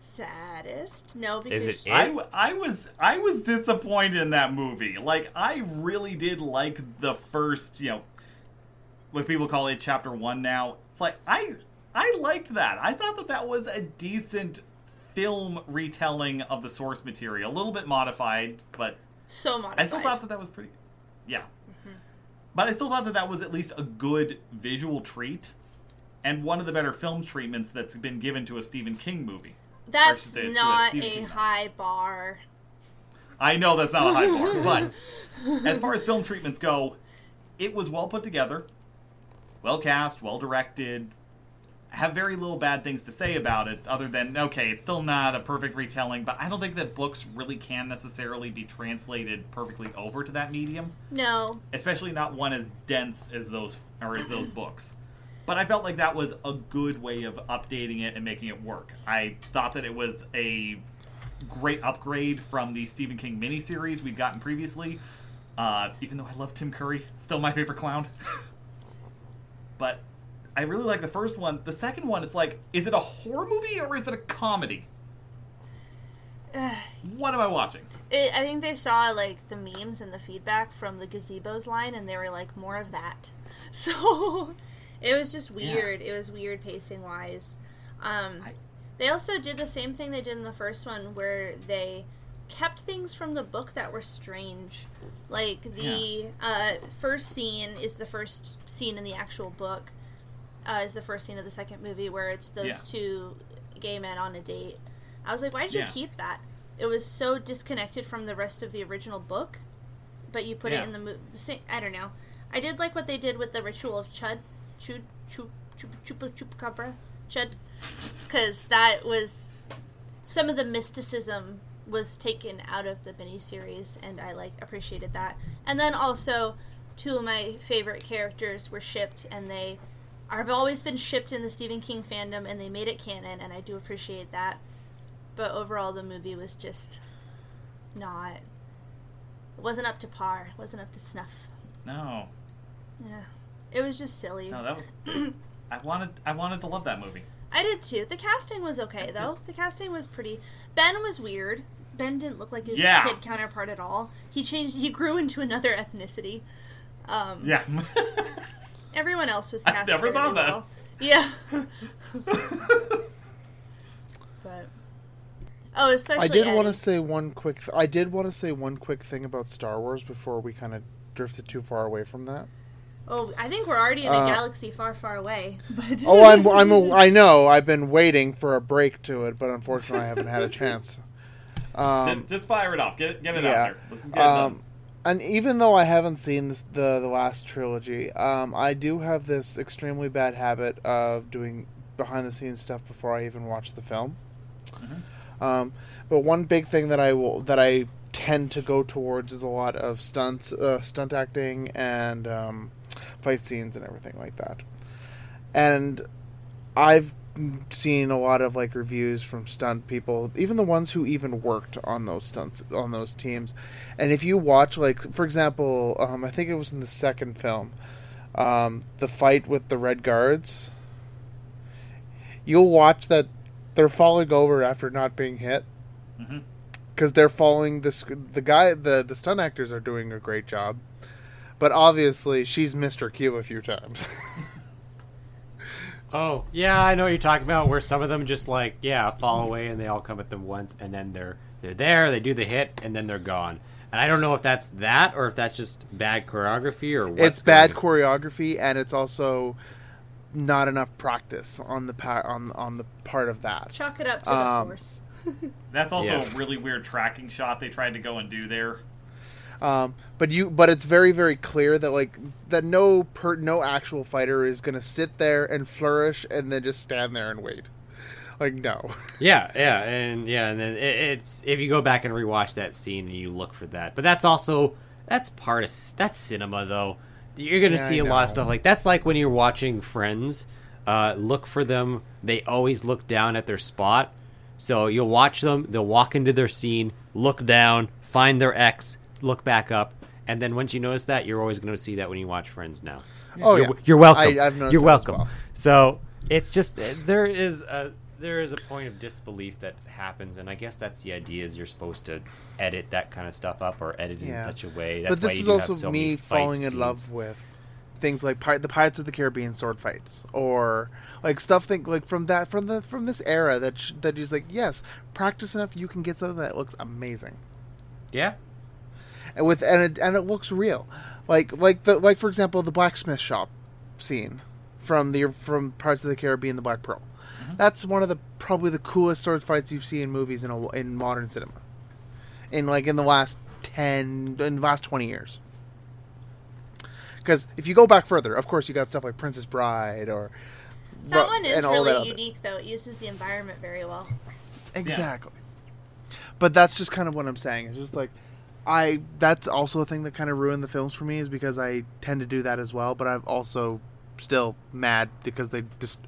Saddest? No, because is it? I, it? w- I was I was disappointed in that movie. Like I really did like the first, you know, what people call it chapter 1 now. It's like I I liked that. I thought that that was a decent film retelling of the source material, a little bit modified, but so modified. I still thought that that was pretty Yeah. But I still thought that that was at least a good visual treat and one of the better film treatments that's been given to a Stephen King movie. That's not Stephen a high bar. I know that's not a high bar, [LAUGHS] but as far as film treatments go, it was well put together, well cast, well directed. Have very little bad things to say about it, other than okay, it's still not a perfect retelling. But I don't think that books really can necessarily be translated perfectly over to that medium, No. especially not one as dense as those or as those books. But I felt like that was a good way of updating it and making it work. I thought that it was a great upgrade from the Stephen King miniseries we'd gotten previously. Uh, even though I love Tim Curry, still my favorite clown. [LAUGHS] but I really like the first one. The second one is like, is it a horror movie or is it a comedy? [SIGHS] what am I watching? It, I think they saw like the memes and the feedback from the gazebos line, and they were like more of that. [LAUGHS] So it was just weird. It was weird pacing wise. Um, I- they also did the same thing they did in the first one, where they kept things from the book that were strange. Like the uh, first scene is the first scene in the actual book. Uh, is the first scene of the second movie where it's those Yeah. two gay men on a date. I was like, why did you Yeah. keep that? it was so disconnected from the rest of the original book, but you put Yeah. it in the movie. I don't know. I did like what they did with the ritual of Chud, Chud, Chup, Chup, Chupa, Chupacabra, Chud, because that was some of the mysticism was taken out of the mini series, and I like appreciated that. And then also, two of my favorite characters were shipped, and they have always been shipped in the Stephen King fandom, and they made it canon, and I do appreciate that. But overall, the movie was just not. It wasn't up to par. It wasn't up to snuff. No, Yeah, it was just silly. no, that was. [CLEARS THROAT] I wanted, I wanted to love that movie. I did too. The casting was okay It though. just- The casting was pretty. Ben was weird. Ben didn't look like his Yeah. kid counterpart at all. He changed. He grew into another ethnicity. Um, Yeah. [LAUGHS] Everyone else was [LAUGHS] I cast never really thought that. well. Yeah. [LAUGHS] but oh, especially I did want to say one quick. Th- I did want to say one quick thing about Star Wars before we kind of drifted too far away from that. Oh, I think we're already in a Uh, galaxy far, far away. But Oh, I'm [LAUGHS] I'm a, I know. I've been waiting for a break to it, but unfortunately, I haven't had a chance. Um, just, just fire it off. Get it, get it yeah. out there. Let's just get it done. And even though I haven't seen this, the the last trilogy, um, I do have this extremely bad habit of doing behind the scenes stuff before I even watch the film. Mm-hmm. Um, but one big thing that I will that I tend to go towards is a lot of stunts, uh, stunt acting, and um, fight scenes and everything like that. And I've seen a lot of like reviews from stunt people, even the ones who even worked on those stunts on those teams. And if you watch, like for example, um, I think it was in the second film, um, the fight with the red guards. You'll watch that they're falling over after not being hit because they're following this. The guy, the the stunt actors are doing a great job, but obviously she's missed her cue a few times. [LAUGHS] Oh, yeah, I know what you're talking about. Where some of them just like, yeah, fall away and they all come at them once, and then they're they're there, they do the hit, and then they're gone. And I don't know if that's that or if that's just bad choreography or what's it's bad going- choreography and it's also not enough practice on the pa- on on the part of that. chalk it up to Um, the force. [LAUGHS] That's also Yeah. a really weird tracking shot they tried to go and do there. Um, but you but it's very very clear that like that no per no actual fighter is going to sit there and flourish and then just stand there and wait. Like no. [LAUGHS] Yeah, yeah, and yeah, and then it, it's if you go back and rewatch that scene and you look for that, but that's also that's part of that's cinema though. You're gonna Yeah, see a lot of stuff like that's like when you're watching Friends. Uh, look for them. They always look down at their spot. So you'll watch them. They'll walk into their scene, look down, find their X, look back up, and then once you notice that, you're always going to see that when you watch Friends now. Oh you're, yeah. you're welcome. I, I've noticed you're welcome. well. So it's just eh, there is a there is a point of disbelief that happens, and I guess that's the idea: is you're supposed to edit that kind of stuff up or edit it Yeah. in such a way. That's but this is also so me falling in love with things like Pir- the Pirates of the Caribbean sword fights or like stuff think like from that from the from this era that sh- that is like yes practice enough you can get something that looks amazing Yeah, and with and it, and it looks real like like the like for example the blacksmith shop scene from the from Pirates of the Caribbean the Black Pearl mm-hmm. that's one of the probably the coolest sword fights you've seen in movies in a, in modern cinema in like in the last 10 in the last 20 years because if you go back further of course you got stuff like Princess Bride or that Ru- one is and all really other- unique, though. It uses the environment very well. Exactly. But that's just kind of what I'm saying. It's just like I that's also a thing that kind of ruined the films for me is because I tend to do that as well, but I'm also still mad because they just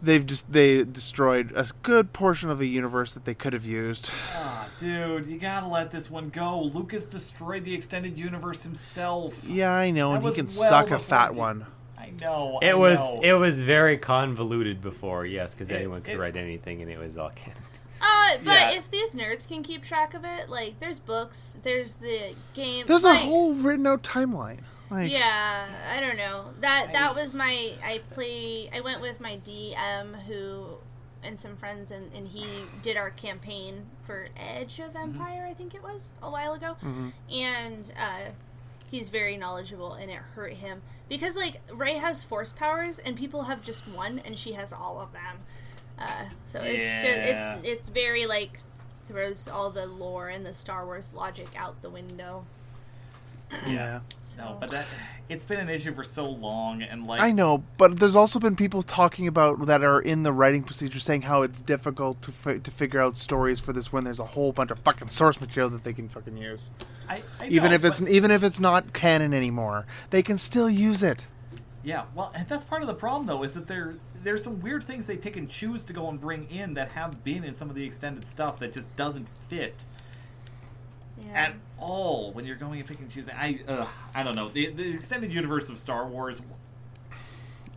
they've just they destroyed a good portion of a universe that they could have used. Ah, dude, you gotta let this one go. Lucas destroyed the extended universe himself. Yeah, I know, That and he can well suck a fat Dis- one. I know. I it was know. it was very convoluted before. Yes, because anyone could it- write anything, and it was all [LAUGHS] canon. Uh, but Yeah. if these nerds can keep track of it, like, there's books, there's the game. There's a whole written out timeline. Like Yeah, I don't know. That that was my. I play. I went with my DM who and some friends, and, and he did our campaign for Edge of Empire. I think it was a while ago, and uh, he's very knowledgeable, and it hurt him because like Rey has force powers, and people have just one, and she has all of them. Uh, so it's Yeah. just, it's it's very like throws all the lore and the Star Wars logic out the window. Yeah. So. No, but that it's been an issue for so long, and like I know, but there's also been people talking about that are in the writing procedure saying how it's difficult to fi- to figure out stories for this when there's a whole bunch of fucking source material that they can fucking use. I, I Even know, if it's but- even if it's not canon anymore, they can still use it. yeah, well, and that's part of the problem though is that there there's some weird things they pick and choose to go and bring in that have been in some of the extended stuff that just doesn't fit yeah. at all when you're going and picking and choosing. I uh, I don't know the the extended universe of Star Wars.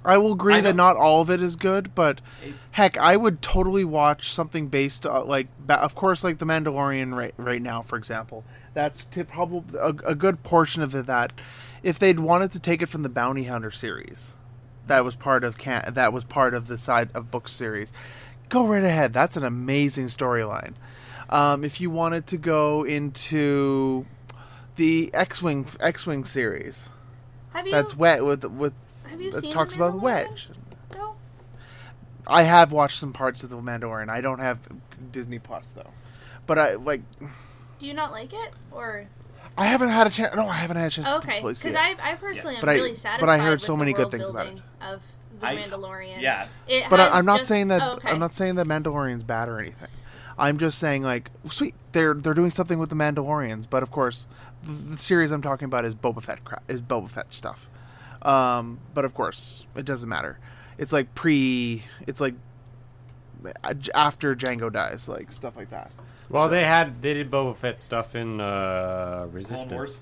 I will agree I that don't- all of it is good, but It- heck, I would totally watch something based uh, like, ba- of course, like The Mandalorian right right now, for example. That's to probably a, a good portion of it. That if they'd wanted to take it from the Bounty Hunter series, that was part of can that was part of the side of book series. Go right ahead. That's an amazing storyline. Um, if you wanted to go into the X-wing X-wing series, have you that's wet with with have you that seen talks about the wedge. No. I have watched some parts of the Mandalorian. I don't have Disney Plus though, but I like. Do you not like it or I haven't had a chance. No, I haven't had a chance. okay? to fully see Because. I, I personally But am I- really but satisfied. I heard with so the many good things about building Of the I- Mandalorian. yeah. It but I, I'm not just- saying that. oh, okay. I'm not saying that Mandalorian's bad or anything. I'm just saying like, sweet, they're they're doing something with the Mandalorians, but of course, the, the series I'm talking about is Boba Fett crap, is Boba Fett stuff. Um, but of course, it doesn't matter. It's like pre. It's like after Jango dies, like stuff like that. Well, they had they did Boba Fett stuff in uh, Resistance. Clone Wars.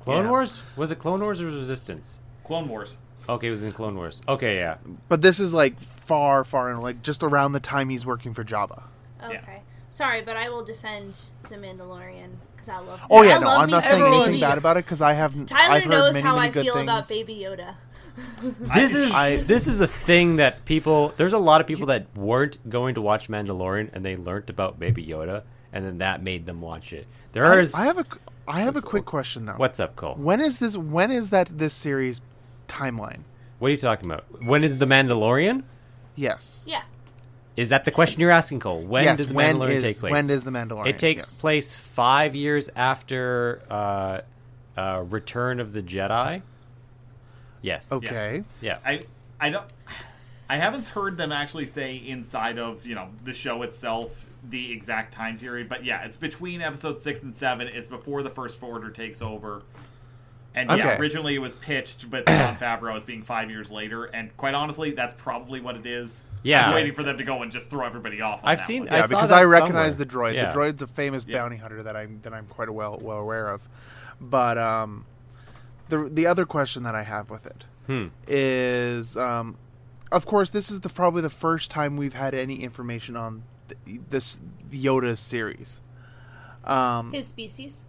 Clone Yeah. Wars? Was it Clone Wars or Resistance? Clone Wars. Okay, it was in Clone Wars. Okay, yeah. But this is like far, far, in like just around the time he's working for Jabba. Okay. Sorry, but I will defend the Mandalorian because I love. Oh I yeah, no, love I'm not some saying Baby anything bad about it because I haven't. Tyler I've heard knows many, how many I feel things. about Baby Yoda. [LAUGHS] This is I- this is a thing that people. There's a lot of people that weren't going to watch Mandalorian and they learnt about Baby Yoda, and then that made them watch it. There is. I have a, I have a quick question though. What's up, Cole? When is this? When is that this series timeline? What are you talking about? When is the Mandalorian? Yes. Yeah. Is that the question you're asking, Cole? When yes. does the when Mandalorian is- take place? When does the Mandalorian? It takes yes. place five years after uh, uh, Return of the Jedi. Yes. Okay. Yeah. I I don't I haven't heard them actually say inside of, you know, the show itself the exact time period, but yeah, it's between episode 6 and 7. It's before the first order takes over. And yeah, Okay. originally it was pitched with Jon [CLEARS THROAT] Favreau as being 5 years later, and quite honestly, that's probably what it is. Yeah. I'm waiting for them to go and just throw everybody off on I've that seen- one. I saw because that I recognize somewhere. the droid. Yeah. The droid's a famous Yeah. bounty hunter that I'm that I'm quite well well aware of. But um, the the other question that I have with it is, Hmm. um, of course, this is the probably the first time we've had any information on th- this Yoda series. Um, His species.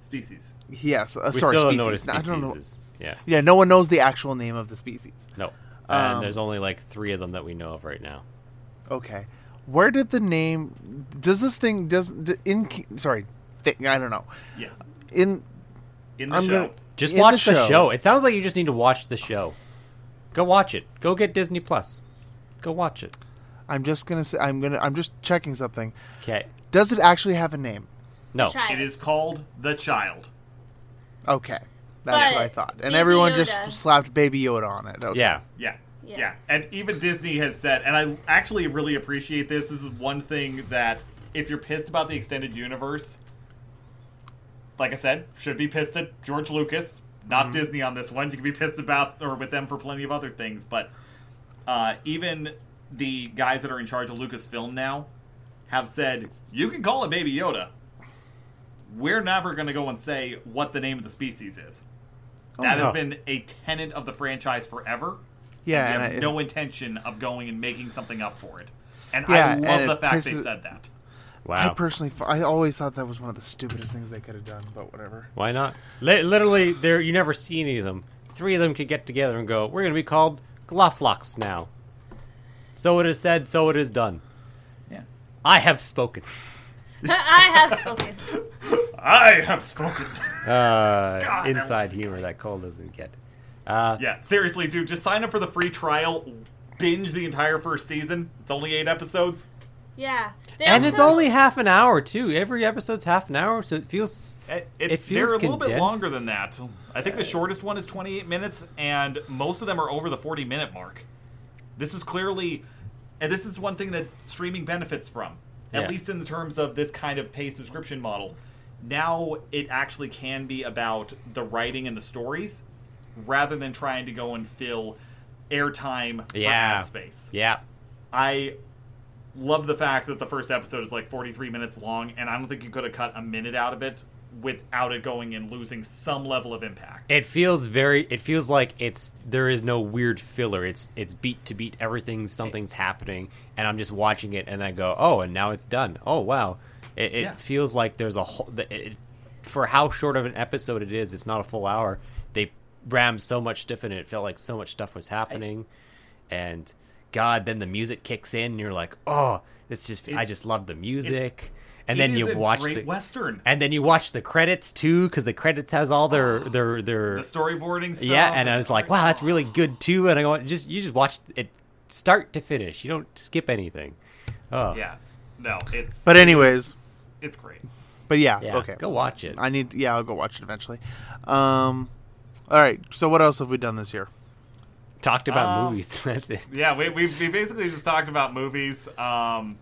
Species. yes, uh, We sorry, still don't species. know what a species I don't know. is. Yeah. Yeah, no one knows the actual name of the species. No. And Um, there's only like three of them that we know of right now. Okay, where did the name? Does this thing does d- in? Sorry, thing, I don't know. Yeah. In In the I'm show. gonna Just in watch the show. show. It sounds like you just need to watch the show. Go watch it. Go get Disney Plus. Go watch it. I'm just gonna say I'm gonna I'm just checking something. Okay. Does it actually have a name? No. Child. It is called The Child. Okay, that's But what I thought. And Baby everyone Yoda- just slapped Baby Yoda on it. Okay. Yeah. Yeah. Yeah. yeah. And even Disney has said, and I actually really appreciate this. This is one thing that if you're pissed about the extended universe, like I said, should be pissed at George Lucas, not Disney on this one. You can be pissed about or with them for plenty of other things, but uh, even the guys that are in charge of Lucasfilm now have said you can call it Baby Yoda. We're never going to go and say what the name of the species is. That no. has been a tenet of the franchise forever. Yeah, We and have I- no intention of going and making something up for it. And Yeah, I love it the fact they said that. I personally, I always thought that was one of the stupidest things they could have done, but whatever. Why not? Li- literally, there you never see any of them. Three of them could get together and go, "We're going to be called Gloflox now." So it is said. So it is done. Yeah. I have spoken. [LAUGHS] I have spoken. [LAUGHS] I have spoken. Uh, [LAUGHS] God, inside humor that Cole doesn't get. Uh, yeah, seriously, dude, just sign up for the free trial. Binge the entire first season. It's only eight episodes. Yeah. They and it's only half an hour too. Every episode's half an hour, so it feels It, It feels they're a little bit longer than that. I think the shortest one is 28 minutes, and most of them are over the 40 minute mark. This is clearly, and this is one thing that streaming benefits from, at Yeah. least in the terms of this kind of pay subscription model. Now it actually can be about the writing and the stories, rather than trying to go and fill airtime for yeah, ad space. yeah. I love the fact that the first episode is like 43 minutes long, and I don't think you could have cut a minute out of it without it going and losing some level of impact. It feels very. It feels like it's there is no weird filler. It's it's beat to beat. Everything something's happening, and I'm just watching it, and I go, oh, and now it's done. Oh wow, it, it Yeah. feels like there's a whole. It, for how short of an episode it is, it's not a full hour. They rammed so much stuff in it. It felt like so much stuff was happening, and God, then the music kicks in, and you're like, oh, this just. I just love the music. And then you watch the western. and then you watch the credits too, because the credits has all their [GASPS] their their The storyboarding stuff. yeah. And I was like, wow, that's really good too. And I go, just you just watch it start to finish. You don't skip anything. Oh Yeah. No, it's. But anyways, it's, it's great. but yeah, yeah. okay. Go watch it. I need. Yeah, I'll go watch it eventually. Um, all right. So what else have we done this year? Talked about Um, movies. [LAUGHS] That's it. Yeah, we, we, we basically just talked about movies. Um,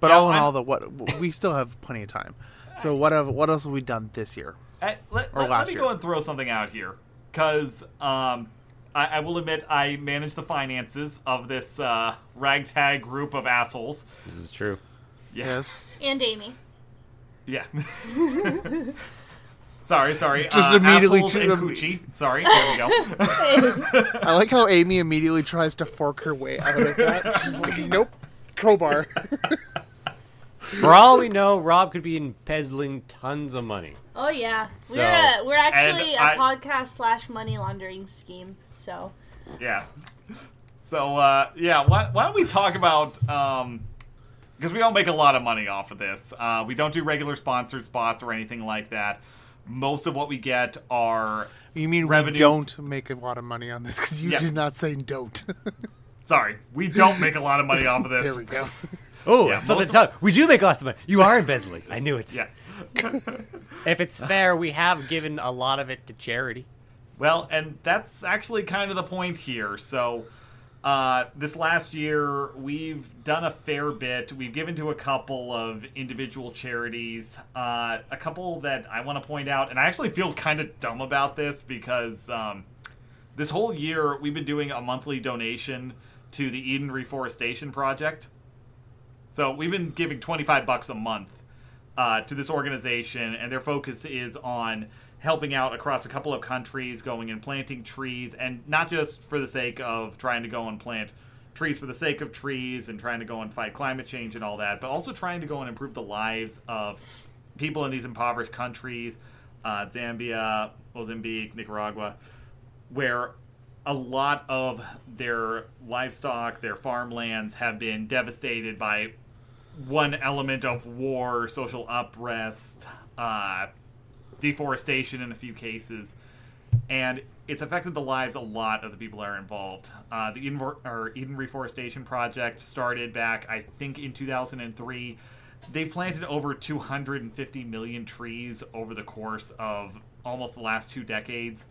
But Yeah, all in I'm- all, the what we still have plenty of time. So what have what else have we done this year? I, let, Or let- let me year. go and throw something out here because um, I, I will admit I manage the finances of this uh, ragtag group of assholes. This is true. Yeah. Yes. And Amy. Yeah. [LAUGHS] sorry, sorry. [LAUGHS] Just uh, immediately assholes treat and them- coochie. Sorry. There we go. [LAUGHS] I like how Amy immediately tries to fork her way out of that. She's like, nope, crowbar. [LAUGHS] For all we know, Rob could be embezzling tons of money. Oh yeah, So- we're a, we're actually And a I- podcast slash money laundering scheme. So yeah. So uh, yeah, why, why don't we talk about um, because we don't make a lot of money off of this. Uh, we don't do regular sponsored spots or anything like that. Most of what we get are You mean Revenue. we don't make a lot of money on this because you Yeah. did not say don't. [LAUGHS] sorry, we don't make a lot of money off of this. [LAUGHS] there we go. Oh, Yeah, I the tongue. We do make lots of money. You are embezzling. I knew it. Yeah. [LAUGHS] If it's fair, we have given a lot of it to charity. Well, and that's actually kind of the point here. So, uh, this last year, we've done a fair bit. We've given to a couple of individual charities. Uh, a couple that I want to point out, and I actually feel kind of dumb about this because um, this whole year we've been doing a monthly donation to the Eden Reforestation Project. So we've been giving 25 bucks a month uh, to this organization, and their focus is on helping out across a couple of countries, going and planting trees, and not just for the sake of trying to go and plant trees for the sake of trees and trying to go and fight climate change and all that, but also trying to go and improve the lives of people in these impoverished countries, uh, Zambia, Mozambique, Nicaragua, where a lot of their livestock, their farmlands have been devastated by one element of war, social unrest, uh, deforestation in a few cases, and it's affected the lives a lot of the people that are involved. Uh, the Eden, or Eden Reforestation Project started back, I think, in 2003. They've planted over 250 million trees over the course of almost the last two decades.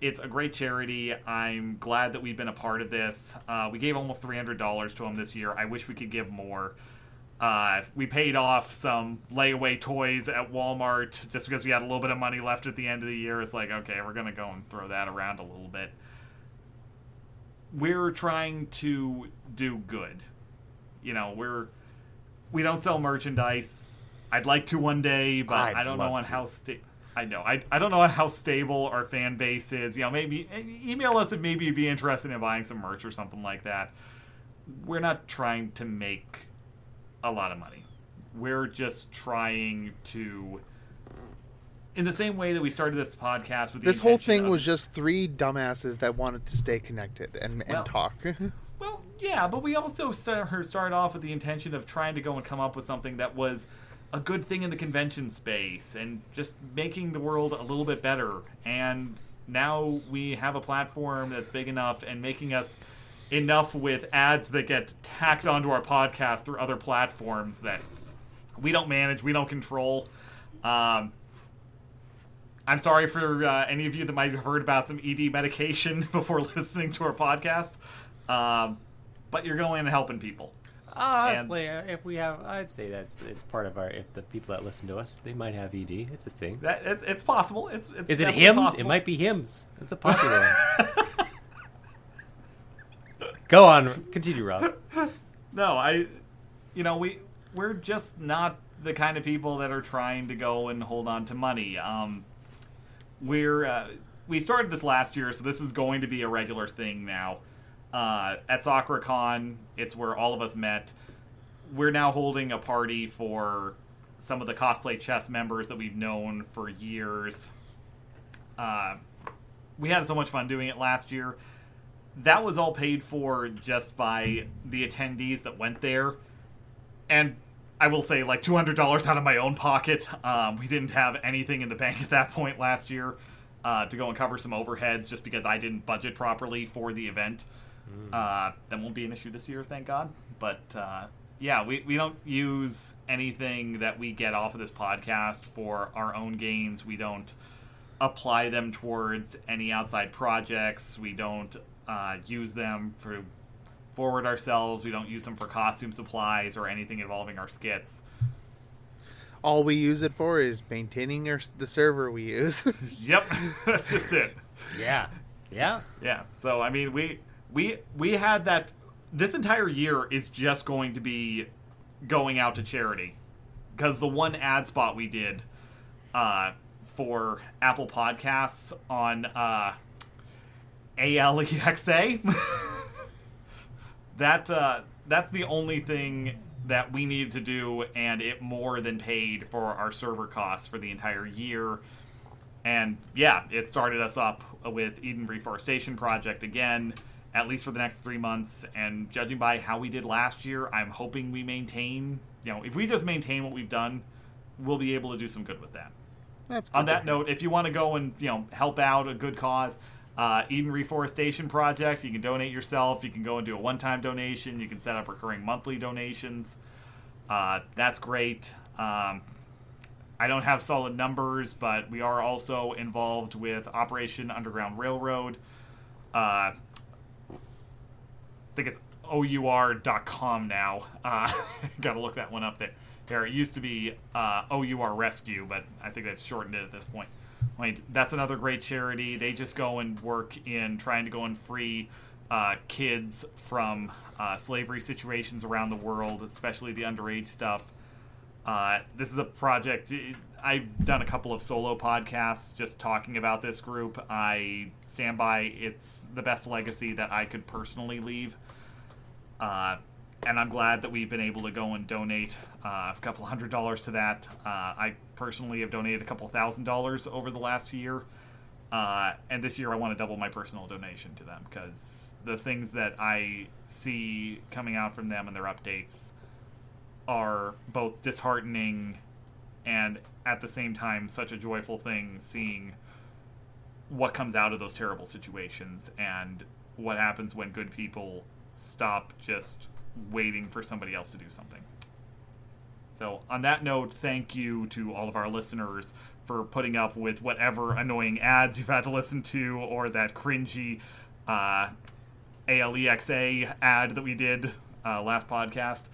It's a great charity. I'm glad that we've been a part of this. Uh, we gave almost $300 to them this year. I wish we could give more. Uh, we paid off some layaway toys at Walmart just because we had a little bit of money left at the end of the year. It's like, okay, we're going to go and throw that around a little bit. We're trying to do good. You know, we're we don't sell merchandise. I'd like to one day, but I'd I don't know love on to. how sta- I know. I, I don't know on how stable our fan base is. You know, maybe email us if maybe you'd be interested in buying some merch or something like that. We're not trying to make a lot of money. We're just trying to, in the same way that we started this podcast with the This whole thing of- was just three dumbasses that wanted to stay connected and, and Well- talk. [LAUGHS] Well, yeah, but we also start, started off with the intention of trying to go and come up with something that was a good thing in the convention space and just making the world a little bit better. And now we have a platform that's big enough and making us enough with ads that get tacked onto our podcast through other platforms that we don't manage, we don't control. Um, I'm sorry for uh, any of you that might have heard about some ED medication [LAUGHS] before listening to our podcast, um, but you're going and helping people. Honestly, uh, if we have, I'd say that's it's part of our. If the people that listen to us, they might have ED. It's a thing. That it's, it's possible. It's, it's Is it Hims? It might be Hims. It's a popular [LAUGHS] one. Go on, continue, Rob. [LAUGHS] No, I, you know, we we're just not the kind of people that are trying to go and hold on to money. Um, we're uh, we started this last year, so this is going to be a regular thing now. Uh, at SakuraCon, it's where all of us met. We're now holding a party for some of the cosplay chess members that we've known for years. Uh, we had so much fun doing it last year that was all paid for just by the attendees that went there. And I will say, like, $200 out of my own pocket. Um, we didn't have anything in the bank [LAUGHS] at that point last year uh, to go and cover some overheads just because I didn't budget properly for the event. Uh, that won't be an issue this year, thank God. But uh, yeah, we, we don't use anything that we get off of this podcast for our own gains. We don't apply them towards any outside projects. We don't uh, use them for forward ourselves. We don't use them for costume supplies or anything involving our skits. All we use it for is maintaining our, the server we use. [LAUGHS] Yep, [LAUGHS] that's just it. Yeah, yeah. Yeah. So I mean, we we we had that. This entire year is just going to be going out to charity because the one ad spot we did uh, for Apple Podcasts on uh, ALEXA. that uh, that's the only thing that we needed to do, and it more than paid for our server costs for the entire year. And yeah, it started us up with Eden Reforestation Project again, at least for the next three months. And judging by how we did last year, I'm hoping we maintain. You know, if we just maintain what we've done, we'll be able to do some good with that. That's On that note, if you want to go and you know help out a good cause, uh, Eden Reforestation Project, you can donate yourself. You can go and do a one-time donation. You can set up recurring monthly donations. Uh, that's great. Um, I don't have solid numbers, but we are also involved with Operation Underground Railroad. Uh, I think it's our.com now. Uh, [LAUGHS] Got to look that one up there. There, it used to be uh, OUR Rescue, but I think they've shortened it at this point. That's another great charity. They just go and work in trying to go and free uh, kids from uh, slavery situations around the world, especially the underage stuff. Uh, this is a project. I've done a couple of solo podcasts just talking about this group. I stand by it's the best legacy that I could personally leave. Uh, and I'm glad that we've been able to go and donate uh, a couple hundred dollars to that. Uh, I personally have donated a couple thousand dollars over the last year. Uh, and this year I want to double my personal donation to them because the things that I see coming out from them and their updates are both disheartening and at the same time such a joyful thing seeing what comes out of those terrible situations and what happens when good people stop just waiting for somebody else to do something. So, on that note, thank you to all of our listeners for putting up with whatever annoying ads you've had to listen to or that cringy uh, ALEXA ad that we did uh, last podcast.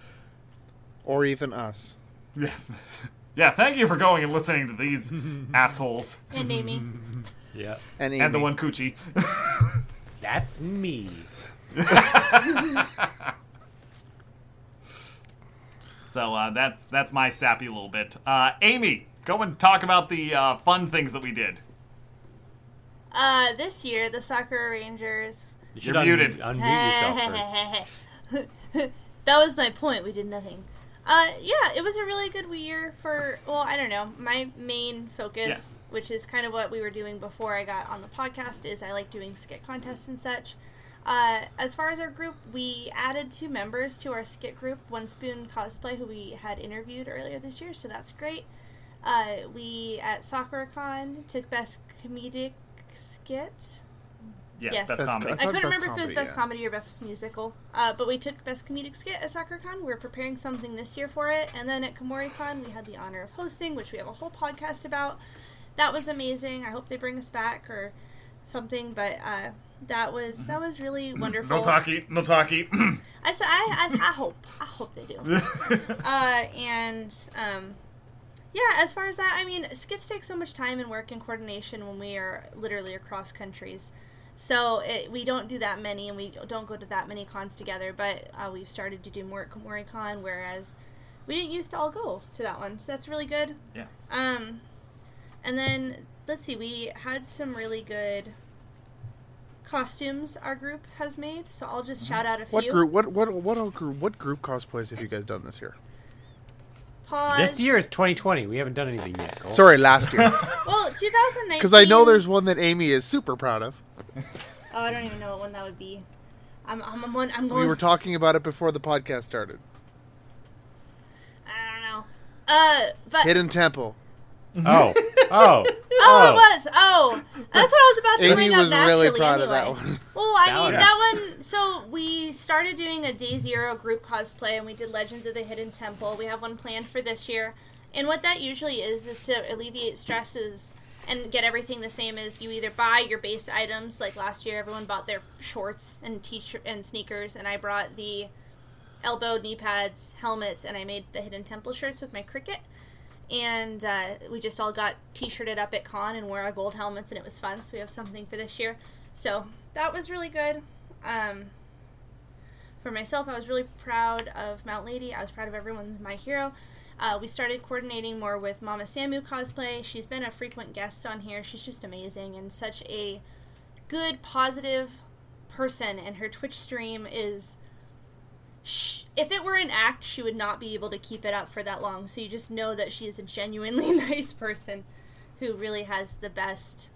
or even us. Yeah. [LAUGHS] yeah, thank you for going and listening to these [LAUGHS] assholes. And Amy. [LAUGHS] Yeah. And, And the one coochie. That's me. So uh, that's that's my sappy little bit. Uh, Amy, go and talk about the uh, fun things that we did. Uh, this year, the Sakura Rangers. You You're muted. Unmute yourself first. [LAUGHS] that was my point. We did nothing. Uh, yeah, it was a really good year for. Well, I don't know. My main focus, Yeah. which is kind of what we were doing before I got on the podcast, is I like doing skit contests and such. Uh, as far as our group, we added two members to our skit group, One Spoon Cosplay, who we had interviewed earlier this year, so that's great. Uh, we at SakuraCon took Best Comedic Skit. Yeah, Yes. best Best comedy. co- I thought couldn't best remember if it was best yeah. comedy or best musical. Uh, but we took best comedic skit at SakuraCon. We're preparing something this year for it, and then at Kumoricon we had the honor of hosting, which we have a whole podcast about. That was amazing. I hope they bring us back or something. But uh, that was that was really wonderful. no talkie, no talkie. [CLEARS THROAT] I said I, I, I hope I hope they do. [LAUGHS] uh, and um, yeah, as far as that, I mean, skits take so much time and work and coordination when we are literally across countries. So it, we don't do that many, and we don't go to that many cons together. But uh, we've started to do more at Kumoricon, whereas we didn't used to all go to that one. So that's really good. yeah. Um, and then let's see, we had some really good costumes our group has made. So I'll just shout out a few. What group? What what what group? What group cosplays have you guys done this year? Pause. This year is 2020. We haven't done anything yet. Cole. Sorry, last year. [LAUGHS] Well, 2019. Because I know there's one that Amy is super proud of. [LAUGHS] Oh, I don't even know what one that would be. I'm, I'm, I'm, one- I'm going. We were talking about it before the podcast started. I don't know. Uh, but Hidden Temple. Mm-hmm. Oh, [LAUGHS] oh, oh, it oh. was. Oh, that's what I was about to Amy bring up was really naturally. proud of anyway. that one. Well, I That mean one- that one. So we started doing a day zero group cosplay, and we did Legends of the Hidden Temple. We have one planned for this year, and what that usually is is to alleviate stresses and get everything the same as you either buy your base items. Like last year, everyone bought their shorts and t-shirt and sneakers, and I brought the elbow, knee pads, helmets, and I made the Hidden Temple shirts with my Cricut. And uh, we just all got t-shirted up at con and wore our gold helmets, and it was fun. So we have something for this year. So that was really good. Um, for myself, I was really proud of Mount Lady. I was proud of everyone's my hero. Uh, we started coordinating more with Mama Samu cosplay. She's been a frequent guest on here. She's just amazing and such a good, positive person. And her Twitch stream is sh- if it were an act, she would not be able to keep it up for that long. So you just know that she is a genuinely [LAUGHS] nice person who really has the best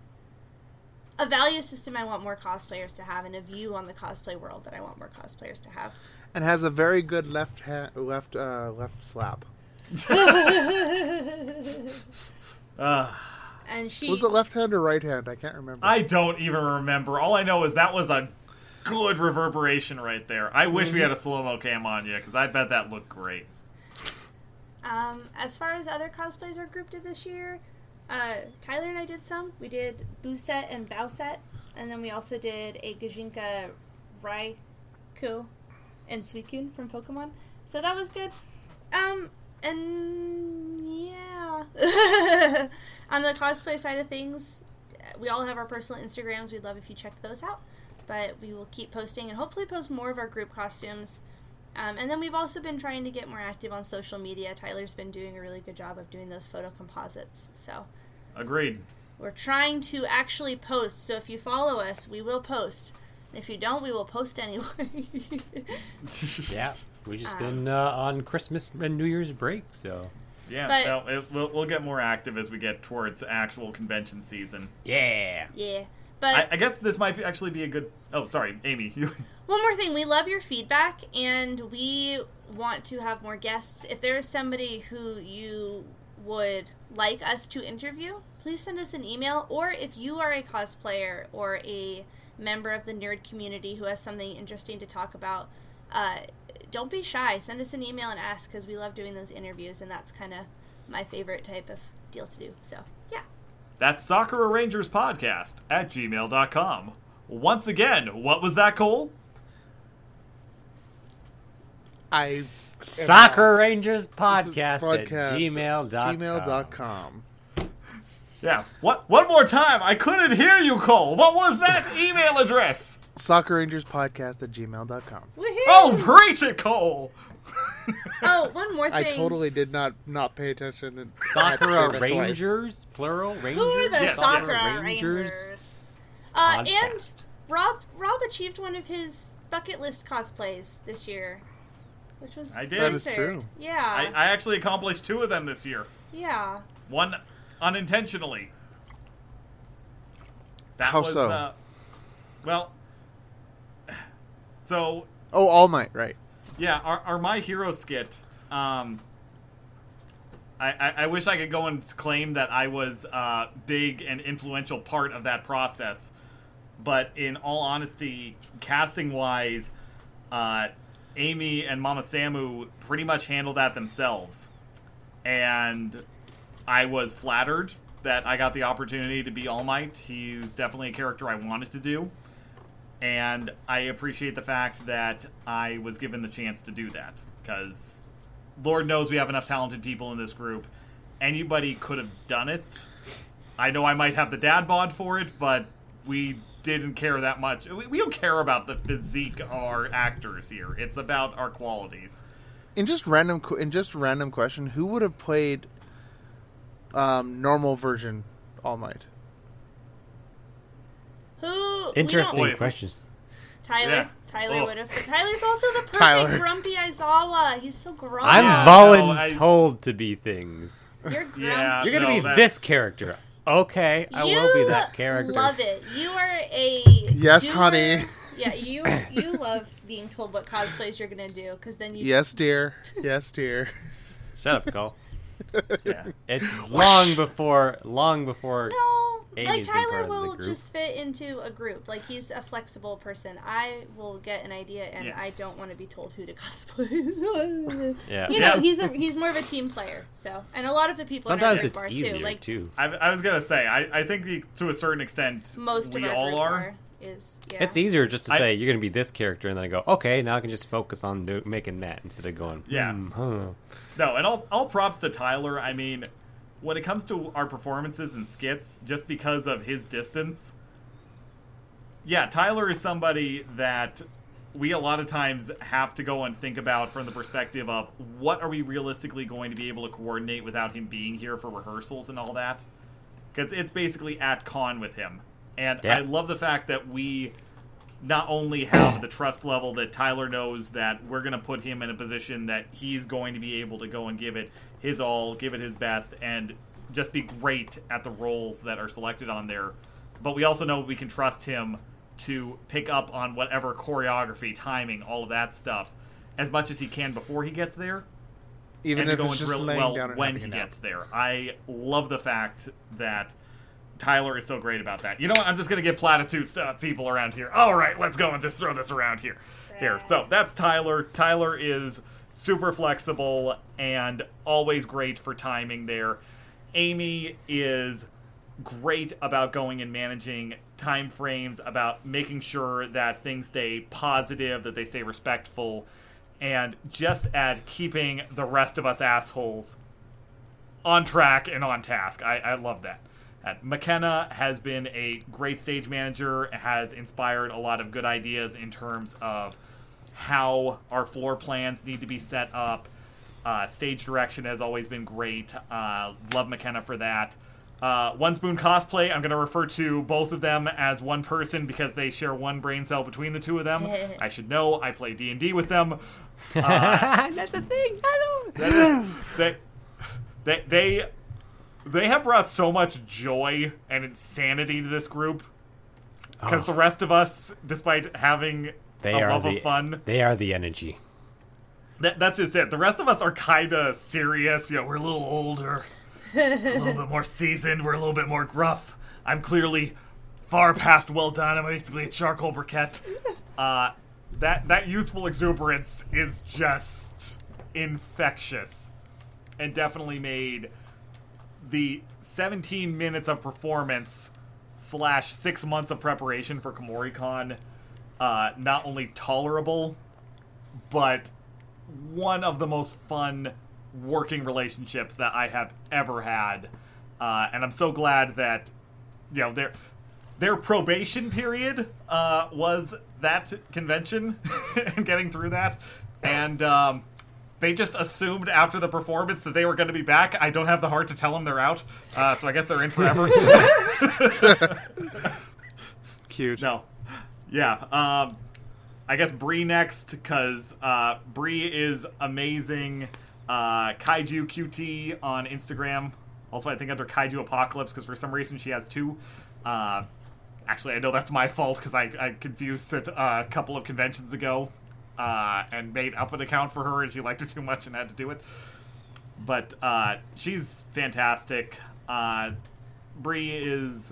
a value system I want more cosplayers to have and a view on the cosplay world that I want more cosplayers to have. And has a very good left hand, left uh, left slap. Uh, [LAUGHS] And she Was it left hand or right hand? I can't remember. I don't even remember. All I know is that was a good reverberation right there. I wish we had a slow mo cam on you because I bet that looked great. um as far as other cosplays our group did this year, uh Tyler and I did some. We did Boosette and Bowsette, and then we also did a Gijinka Raikou and Suicune from Pokemon. So that was good. Um and yeah. [LAUGHS] On the cosplay side of things, we all have our personal Instagrams. We'd love if you checked those out. But we will keep posting and hopefully post more of our group costumes. Um, and then we've also been trying to get more active on social media. Tyler's been doing a really good job of doing those photo composites. So Agreed. we're trying to actually post. So if you follow us, we will post. If you don't, we will post anyway. [LAUGHS] yeah. We've just Ah. been uh, on Christmas and New Year's break, so Yeah, But- well, it, we'll, we'll get more active as we get towards actual convention season. yeah. yeah. But I, I guess this might be, actually be a good. Oh, sorry, Amy. [LAUGHS] You, One more thing, we love your feedback and we want to have more guests. If there is somebody who you would like us to interview, please send us an email. Or if you are a cosplayer or a member of the nerd community who has something interesting to talk about, uh, don't be shy. Send us an email and ask because we love doing those interviews, and that's kind of my favorite type of deal to do. So. That's Sakura Rangers Podcast at gmail.com. Once again, what was that, Cole? I Sakura lost. Rangers podcast, Podcast at gmail.com. gmail.com. Yeah. What? One more time. I couldn't hear you, Cole. What was that [LAUGHS] email address? Sakura Rangers Podcast at gmail.com. Woohoo! Oh, preach it, Cole. [LAUGHS] Oh, one more thing. I totally did not not pay attention. And Sakura had to say that twice. Rangers, plural Rangers. Who are the Yes, Sakura Rangers? Uh, and. Rob Rob achieved one of his bucket list cosplays this year, which was I did. That is true. Yeah, I, I actually accomplished two of them this year. yeah. One unintentionally. That How was, so? Uh, well, [SIGHS] so Oh, All Might, right. Yeah, our, our My Hero skit. Um, I, I, I wish I could go and claim that I was a big and influential part of that process, but in all honesty, casting wise, uh, Amy and Mama Samu pretty much handled that themselves, and I was flattered that I got the opportunity to be All Might. He's definitely a character I wanted to do, and I appreciate the fact that I was given the chance to do that because Lord knows we have enough talented people in this group. Anybody could have done it. I know I might have the dad bod for it, but we didn't care that much. We, don't care about the physique of our actors here. It's about our qualities. In just random, in just random question, who would have played um, normal version All Might? Who? Interesting We Wait. question. don't, Tyler. Yeah. Tyler Oh. would have. But Tyler's also the perfect Tyler. grumpy Aizawa. He's so grumpy. I'm Yeah, no, I- to be things. You're grumpy. Yeah. You're gonna No, be that's- this character. Okay, I will be that character. Love it. You are a Yes, doer. honey. Yeah, you you [LAUGHS] love being told what cosplays you're gonna do because then you Yes, dear. Yes, dear. Shut up, Cole. Yeah. [LAUGHS] It's long before, long before. No, Amy's like Tyler part of the will just fit into a group. Like he's a flexible person. I will get an idea, and Yeah. I don't want to be told who to [LAUGHS] cosplay. [LAUGHS] Yeah. you know, Yeah. he's a he's more of a team player. So, and a lot of the people Sometimes in our it's bar easier too. Like too. I, I was gonna say, I, I think the, to a certain extent, most we of our all are. are is yeah. It's easier just to I- say you're gonna be this character, and then I go, okay, now I can just focus on do- making that instead of going, Yeah. hmm, huh. No, and all, all props to Tyler. I mean, when it comes to our performances and skits, just because of his distance, yeah, Tyler is somebody that we a lot of times have to go and think about from the perspective of what are we realistically going to be able to coordinate without him being here for rehearsals and all that. Because it's basically at con with him. And Yeah. I love the fact that we not only have the trust level that Tyler knows that we're going to put him in a position that he's going to be able to go and give it his all, give it his best, and just be great at the roles that are selected on there. But we also know we can trust him to pick up on whatever choreography, timing, all of that stuff as much as he can before he gets there Even and if to go it's and just drill laying well down when he a gets there. I love the fact that Tyler is so great about that. You know what? I'm just gonna give platitudes to uh, people around here. All right, let's go and just throw this around here. Here, so that's Tyler. Tyler is super flexible and always great for timing there. Amy is great about going and managing time frames, about making sure that things stay positive, that they stay respectful, and just at keeping the rest of us assholes on track and on task. I, I love that. Uh, McKenna has been a great stage manager, has inspired a lot of good ideas in terms of how our floor plans need to be set up. Uh, stage direction has always been great. Uh, love McKenna for that. Uh, one Spoon Cosplay, I'm going to refer to both of them as one person because they share one brain cell between the two of them. [LAUGHS] I should know. I play D&D with them. [LAUGHS] That's a thing. I don't. That is, they, they, they, they have brought so much joy and insanity to this group. Because the rest of us, despite having They a love the of fun, They are the energy. that, that's just it. The rest of us are kind of serious. You know, we're a little older, a little bit more seasoned. We're a little bit more gruff. I'm clearly far past well done. I'm basically a charcoal briquette. Uh, that that youthful exuberance is just infectious, and definitely made the 17 minutes of performance slash six months of preparation for Kumoricon uh, not only tolerable, but one of the most fun working relationships that I have ever had. Uh, and I'm so glad that, you know, their their probation period uh, was that convention [LAUGHS] and getting through that. And um, they just assumed after the performance that they were going to be back. I don't have the heart to tell them they're out. Uh, so I guess they're in forever. [LAUGHS] Cute. No. Yeah. Um, I guess Bree next because uh, Bree is amazing. Uh, Kaiju QT on Instagram. Also, I think under Kaiju Apocalypse because for some reason she has two. Uh, actually, I know that's my fault because I, I confused it uh, a couple of conventions ago uh, and made up an account for her and she liked it too much and had to do it. But uh, she's fantastic. Uh, Bree is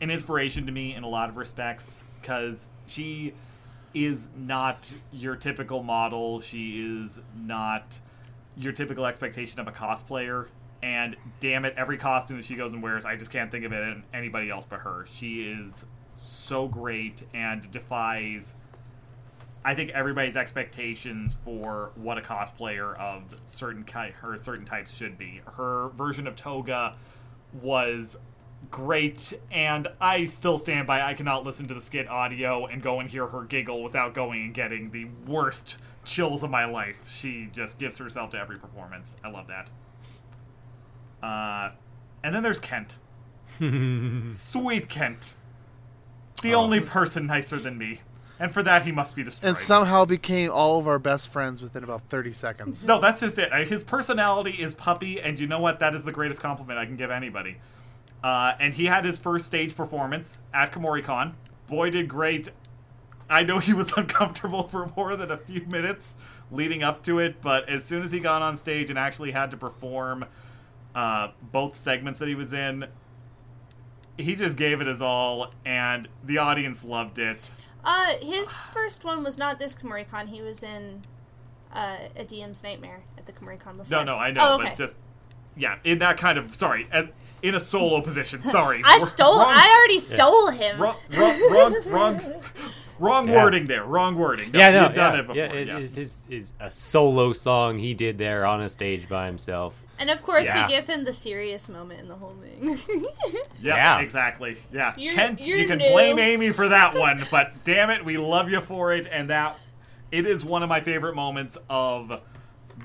an inspiration to me in a lot of respects because she is not your typical model. She is not your typical expectation of a cosplayer. And damn it, every costume that she goes and wears, I just can't think of it in anybody else but her. She is so great and defies, I think, everybody's expectations for what a cosplayer of certain ki- her certain types should be. Her version of Toga was great, and I still stand by. I cannot listen to the skit audio and go and hear her giggle without going and getting the worst chills of my life. She just gives herself to every performance. I love that. Uh, and then there's Kent. [LAUGHS] Sweet Kent. The only person nicer than me. And for that, he must be destroyed. and somehow became all of our best friends within about 30 seconds. No, that's just it. His personality is puppy, and you know what? That is the greatest compliment I can give anybody. Uh, and he had his first stage performance at Kumoricon. Boy, did great. I know he was [LAUGHS] uncomfortable for more than a few minutes leading up to it, but as soon as he got on stage and actually had to perform uh, both segments that he was in, he just gave it his all, and the audience loved it. Uh, his first one was not this Kumoricon. He was in uh, a DM's Nightmare at the Kumoricon before. No, no, I know, Oh, okay. but just yeah, in that kind of sorry, as, in a solo position. [LAUGHS] Sorry, I Wr- stole. Wrong, I already stole him. wrong, wrong, wrong, wrong, wrong Yeah. wording there. Wrong wording. No, Yeah, no, you've done yeah, it before. yeah, it yeah. is his is a solo song he did there on a stage by himself. And of course, Yeah. we give him the serious moment in the whole thing. [LAUGHS] Yeah, Yeah. exactly. Yeah, You're- Kent, you're you can new. blame Amy for that one, but damn it, we love you for it, and that it is one of my favorite moments of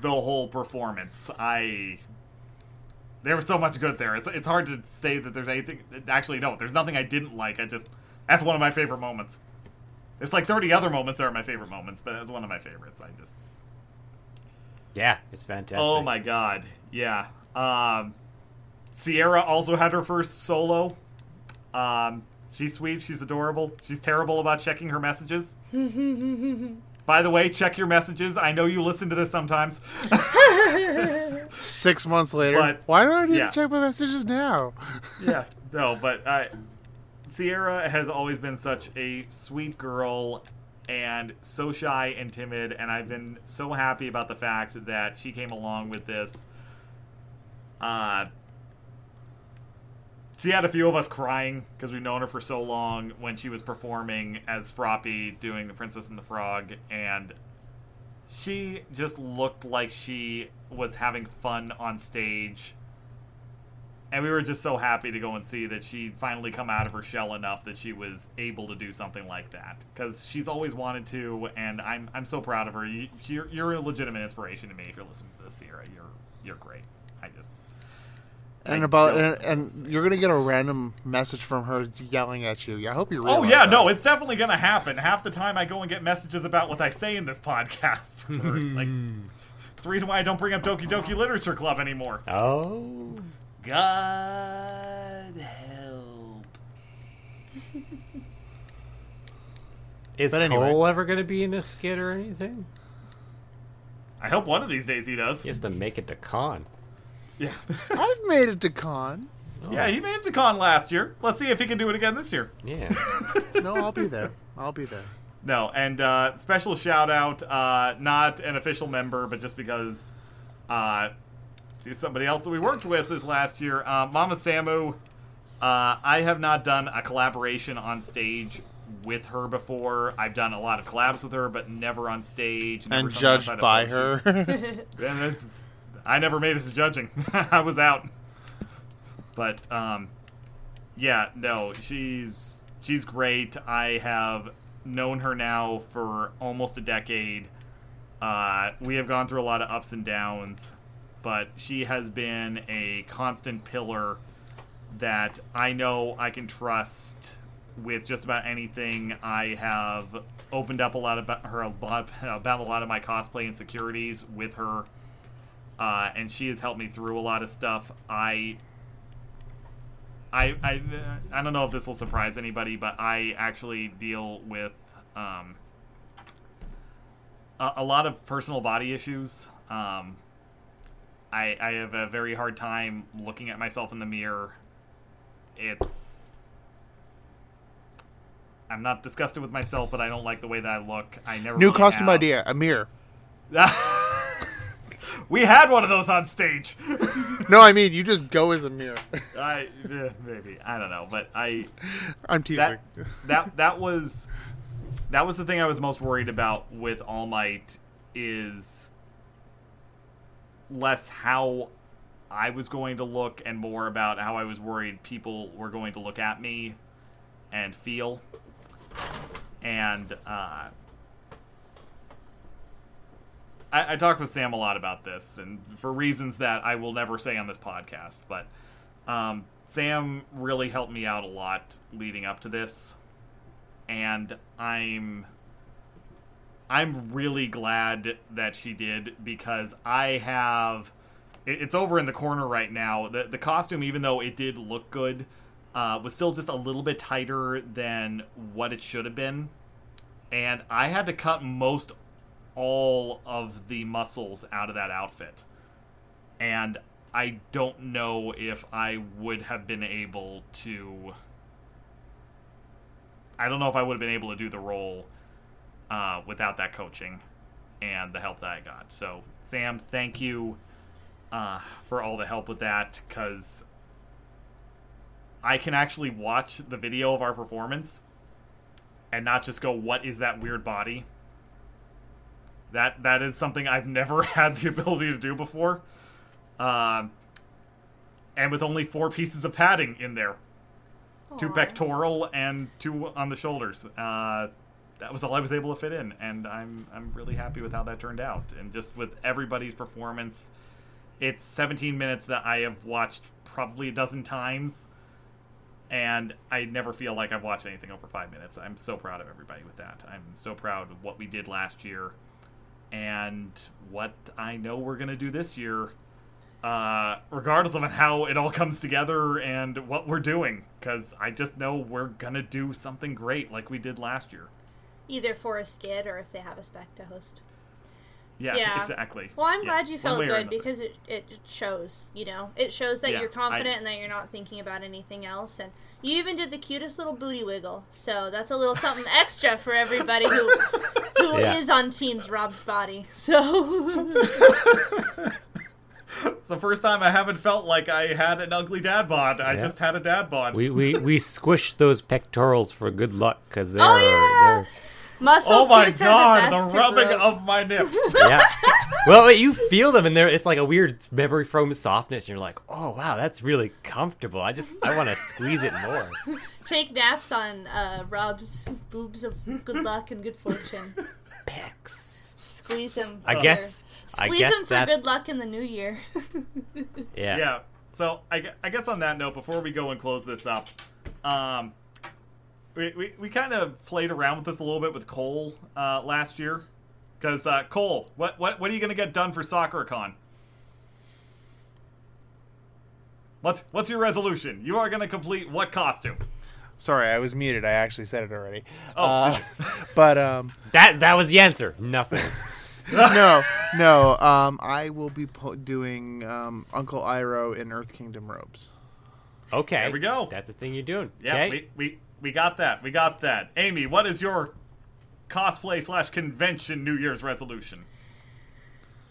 the whole performance. I there was so much good there. It's it's hard to say that there's anything. Actually, no, there's nothing I didn't like. I just that's one of my favorite moments. There's like 30 other moments that are my favorite moments, but it's one of my favorites. I just Yeah, it's fantastic. Oh my god. Yeah. Um Sierra also had her first solo. Um she's sweet, she's adorable. She's terrible about checking her messages. [LAUGHS] By the way, check your messages. I know you listen to this sometimes. Six months later, But- why do I need yeah. to check my messages now? yeah. [LAUGHS] No, but I Sierra has always been such a sweet girl and so shy and timid, and I've been so happy about the fact that she came along with this. Uh, she had a few of us crying because we've known her for so long when she was performing as Froppy doing The Princess and the Frog, and she just looked like she was having fun on stage and we were just so happy to go and see that she'd finally come out of her shell enough that she was able to do something like that because she's always wanted to and i'm, I'm so proud of her you, you're, you're a legitimate inspiration to me if you're listening to this sierra you're you're great i just And I about and, and you're gonna get a random message from her yelling at you. I hope you oh, realize. oh yeah that. no it's definitely gonna happen half the time i go and get messages about what i say in this podcast. It's [LAUGHS] like it's the reason why i don't bring up doki doki literature club anymore Oh. God help me. Is But anyway. Cole ever going to be in a skit or anything? i hope one of these days he does He has to make it to con. yeah [LAUGHS] I've made it to con. Yeah, he made it to con last year. Let's see if he can do it again this year. Yeah. [LAUGHS] No, I'll be there. I'll be there. No, and uh, special shout out, uh, not an official member, but just because uh, she's somebody else that we worked with this last year. Uh, Mama Samu, uh, I have not done a collaboration on stage with her before. I've done a lot of collabs with her, but never on stage. never And judged by her. [LAUGHS] [LAUGHS] And it's, I never made it to judging. [LAUGHS] I was out. But um, yeah, no, she's she's great. I have known her now for almost a decade. Uh, we have gone through a lot of ups and downs, but she has been a constant pillar that I know I can trust with just about anything. I have opened up a lot about her a lot about a lot of my cosplay insecurities with her, uh, and she has helped me through a lot of stuff. I I, I, I don't know if this will surprise anybody, but I actually deal with um, a, a lot of personal body issues. Um, I, I have a very hard time looking at myself in the mirror. It's I'm not disgusted with myself, but I don't like the way that I look. I never New really costume have. idea: a mirror. [LAUGHS] we had one of those on stage. No, I mean you just go as a mirror. [LAUGHS] I eh, maybe I don't know, but I I'm teasing. that that that was that was the thing I was most worried about with All Might is less how I was going to look and more about how I was worried people were going to look at me and feel. And uh, I, I talked with Sam a lot about this, and for reasons that I will never say on this podcast, but um, Sam really helped me out a lot leading up to this, and I'm I'm really glad that she did because I have it- it's over in the corner right now. The the costume, even though it did look good, uh, was still just a little bit tighter than what it should have been, and I had to cut most all of the muscles out of that outfit, and I don't know if I would have been able to. I don't know if I would have been able to do the role uh, without that coaching and the help that I got. So, Sam, thank you uh, for all the help with that because I can actually watch the video of our performance and not just go, "What is that weird body?" That that is something I've [LAUGHS] never had the ability to do before, um, and with only four pieces of padding in there, two pectoral and two on the shoulders. Uh, that was all I was able to fit in, and I'm I'm really happy with how that turned out, and just with everybody's performance. It's 17 minutes that I have watched probably a dozen times, and I never feel like I've watched anything over five minutes. I'm so proud of everybody with that. I'm so proud of what we did last year, and what I know we're gonna do this year. Uh, regardless of how it all comes together and what we're doing, because I just know we're gonna do something great like we did last year. Either for a skid or if they have us back to host. Yeah, Yeah. exactly. Well, I'm Yeah, glad you felt good because it, it shows, you know. It shows that Yeah, you're confident I- and that you're not thinking about anything else. And you even did the cutest little booty wiggle. So that's a little something [LAUGHS] extra for everybody who who [LAUGHS] is Yeah. on Teams Rob's body. So [LAUGHS] It's the first time I haven't felt like I had an ugly dad bod. I just had a dad bod. We we we squished those pectorals for good luck because oh, they're Oh, yeah! they're muscle oh my suits god, the the, best to rubbing rope. of my nips. [LAUGHS] yeah. Well, wait, you feel them, and they're it's like a weird memory foam softness. And you're like, oh wow, that's really comfortable. I just I want to squeeze it more. [LAUGHS] Take naps on uh, Rob's boobs of good luck and good fortune. Pecs. Squeeze him. I for- guess- I Squeeze guess him for that's- good luck in the new year. Yeah. yeah. So I, I guess on that note, before we go and close this up, um, we, we, we kind of played around with this a little bit with Cole uh, last year. Because uh, Cole, what, what what are you going to get done for SakuraCon? What's what's your resolution? You are going to complete what costume? Sorry, I was muted. I actually said it already. Oh, Uh, [LAUGHS] but um, That that was the answer. Nothing. [LAUGHS] no, no. Um, I will be po- doing um, Uncle Iroh in Earth Kingdom robes. Okay. There we go. That's the thing you're doing. Yeah, okay. we, we we got that. We got that. Amy, what is your cosplay slash convention New Year's resolution?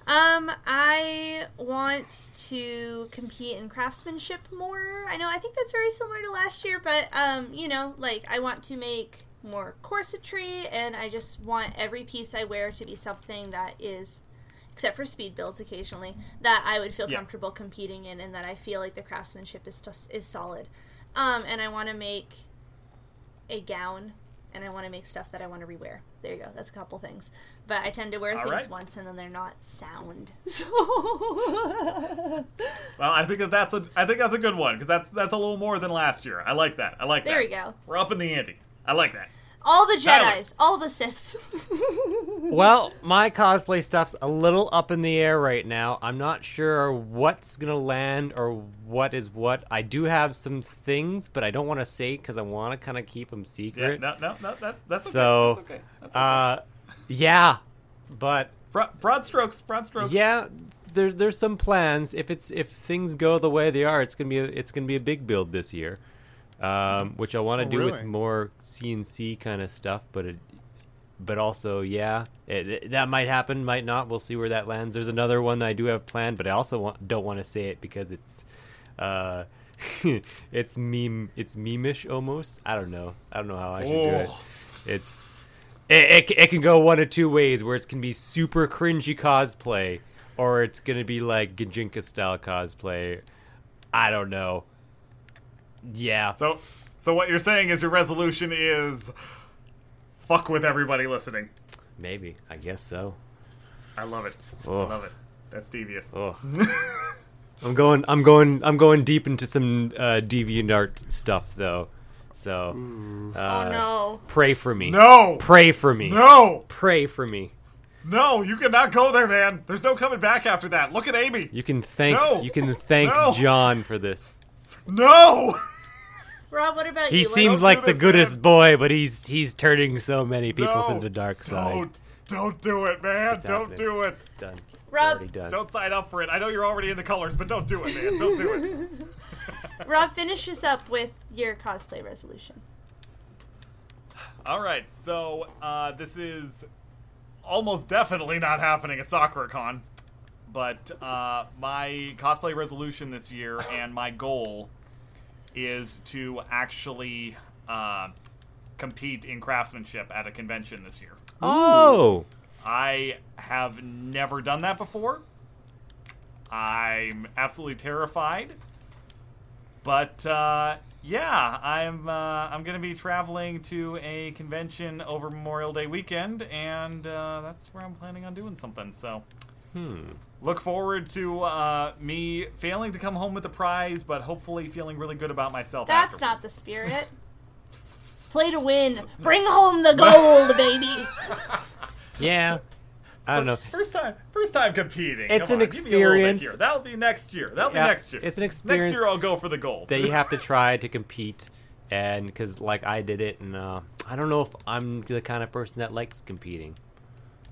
Um, I want to compete in craftsmanship more. I know I think that's very similar to last year, but um, you know, like I want to make more corsetry and I just want every piece I wear to be something that is except for speed builds occasionally that I would feel Yeah. comfortable competing in and that I feel like the craftsmanship is just, is solid. Um, and I want to make a gown and I want to make stuff that I want to rewear. There you go. That's a couple things. But I tend to wear All things right. once and then they're not sound. [LAUGHS] So Well, I think that that's a I think that's a good one because that's that's a little more than last year. I like that. I like there that. There we go. We're up in the ante. I like that. All the Jedi's, all the Siths. [LAUGHS] Well, my cosplay stuff's a little up in the air right now. I'm not sure what's gonna land or what is what. I do have some things, but I don't want to say because I want to kind of keep them Yeah, secret. no, no, no. That, that's okay. So, That's okay. That's okay. Uh, yeah, but broad, broad strokes. Broad strokes. yeah, there, there's some plans. If it's if things go the way they are, it's gonna be a, it's gonna be a big build this year. Um, which I want to Oh, do with more CNC kind of stuff, but it, but also yeah, it, it- that might happen, might not. We'll see where that lands. There's another one that I do have planned, but I also want, don't want to say it because it's. Uh, [LAUGHS] it's meme. It's meme-ish almost. I don't know. I don't know how I should do it. Oh. It's it, it, it can go one of two ways where it can be super cringy cosplay or it's gonna be like Gijinka style cosplay. I don't know. Yeah. So, so what you're saying is your resolution is fuck with everybody listening. Maybe. I guess so. I love it. Oh. I love it. That's devious. Oh. [LAUGHS] I'm going I'm going I'm going deep into some uh DeviantArt stuff though. So uh, oh no. pray for me. No. Pray for me. No. Pray for me. No. You cannot go there, man. There's no coming back after that. Look at Amy. You can thank No. you can thank No. John for this. No. [LAUGHS] Rob, what about He you? He seems like the goodest man. boy, but he's he's turning so many people no. to the dark side. Don't. Don't do it, man. It's don't happening. do it. It's done. Rob- already done. Don't sign up for it. I know you're already in the colors, but don't do it, man. Don't do it. [LAUGHS] Rob, finish us up with your cosplay resolution. All right, so uh, this is almost definitely not happening at SakuraCon, but uh, my cosplay resolution this year and my goal is to actually uh, compete in craftsmanship at a convention this year. Oh, I have never done that before. I'm absolutely terrified. But uh, yeah, I'm uh, I'm gonna be traveling to a convention over Memorial Day weekend, and uh, that's where I'm planning on doing something. So hmm. Look forward to uh, me failing to come home with a prize, but hopefully feeling really good about myself. That's afterwards. not the spirit. [LAUGHS] Play to win. Bring home the [LAUGHS] gold, baby. [LAUGHS] Yeah. I don't know. First time, first time competing. It's Come an on, give me a bit experience. here. That'll be next year. That'll Yeah, be next year. it's an experience. Next year, I'll go for the gold. That you have to try to compete, and because like I did it, and uh, I don't know if I'm the kind of person that likes competing.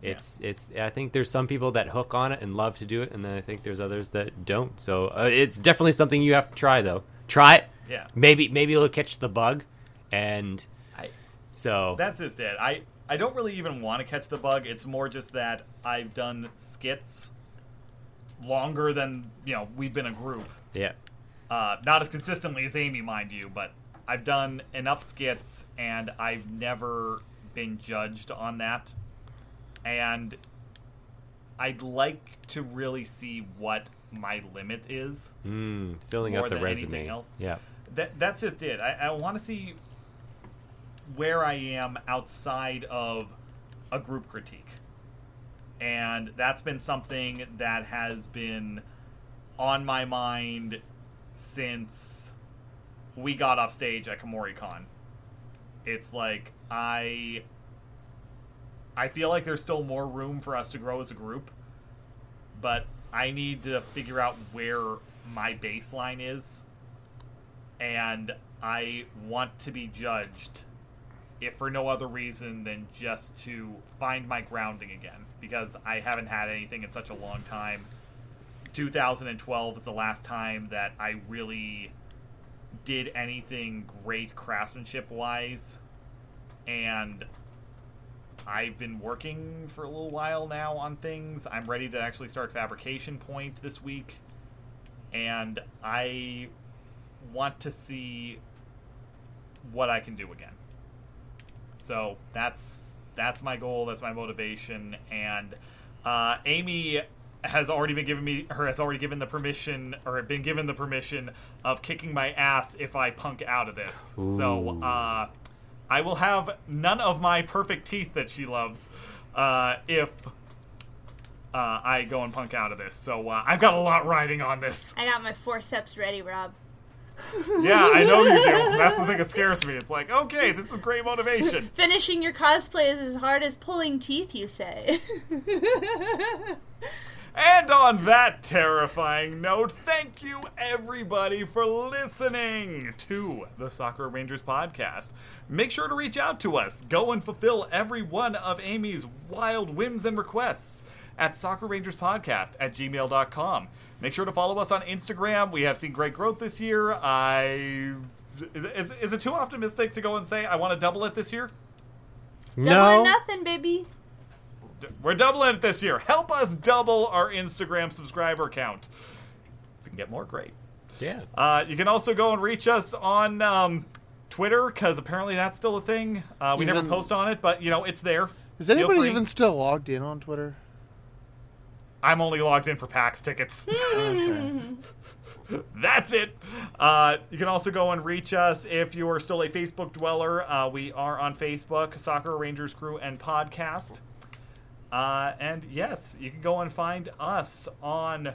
It's it's. I think there's some people that hook on it and love to do it, and then I think there's others that don't. So uh, it's definitely something you have to try, though. Try it. Yeah. Maybe maybe you'll catch the bug, and I, so that's just it. I I don't really even want to catch the bug. It's more just that I've done skits longer than you know we've been a group. yeah. Uh, not as consistently as Amy, mind you, but I've done enough skits and I've never been judged on that. And I'd like to really see what my limit is. Mm, filling More out the than anything resume. else. Yeah. That that's just it. I, I want to see where I am outside of a group critique, and that's been something that has been on my mind since we got off stage at Kumoricon. It's like I I feel like there's still more room for us to grow as a group, but I need to figure out where my baseline is and I want to be judged if for no other reason than just to find my grounding again because I haven't had anything in such a long time. 2012 is the last time that I really did anything great craftsmanship wise and I've been working for a little while now on things. I'm ready to actually start fabrication point this week and I want to see what I can do again. So that's that's my goal. That's my motivation. And uh, Amy has already been given me, her has already given the permission, or been given the permission of kicking my ass if I punk out of this. So uh, I will have none of my perfect teeth that she loves uh, if uh, I go and punk out of this. So uh, I've got a lot riding on this. I got my forceps ready, Rob. Yeah, I know you do. [LAUGHS] That's the thing that scares me. It's like, okay, this is great motivation. [LAUGHS] Finishing your cosplay is as hard as pulling teeth, you say. [LAUGHS] And on that terrifying note, thank you everybody for listening to the Sakura Rangers podcast. Make sure to reach out to us. Go and fulfill every one of Amy's wild whims and requests at sakurarangerspodcast at gmail.com. Make sure to follow us on Instagram. We have seen great growth this year. I is, it- is, is it too optimistic to go and say I want to double it this year? Double no. or nothing, baby. D- We're doubling it this year. Help us double our Instagram subscriber count. If we can get more, great. Yeah. Uh, you can also go and reach us on um, Twitter because apparently that's still a thing. Uh, we never post on it, but you know it's there. Is anybody even still logged in on Twitter? I'm only logged in for PAX tickets. [LAUGHS] Okay. [LAUGHS] That's it. Uh, you can also go and reach us if you are still a Facebook dweller. Uh, we are on Facebook, Sakura Rangers Crew and Podcast. Uh, and yes, you can go and find us on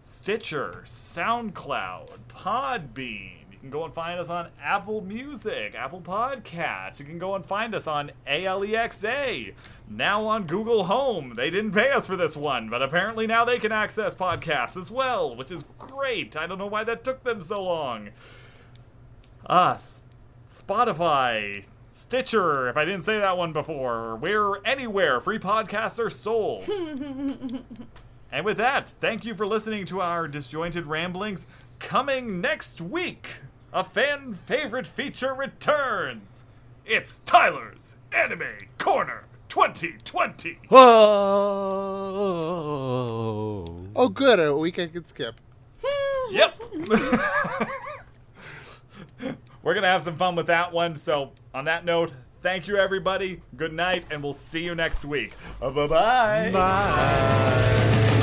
Stitcher, SoundCloud, Podbean. You can go and find us on Apple Music, Apple Podcasts. You can go and find us on ALEXA, now on Google Home. They didn't pay us for this one, but apparently now they can access podcasts as well, which is great. I don't know why that took them so long. Us, Spotify, Stitcher, if I didn't say that one before. We're anywhere free podcasts are sold. [LAUGHS] and with that, thank you for listening to our disjointed ramblings. Coming next week, a fan favorite feature returns. It's Tyler's Anime Corner 2020. Whoa. Oh, good. A week I could skip. Yep. [LAUGHS] [LAUGHS] We're going to have some fun with that one. So, on that note, thank you, everybody. Good night, and we'll see you next week. Uh, bye bye. Bye.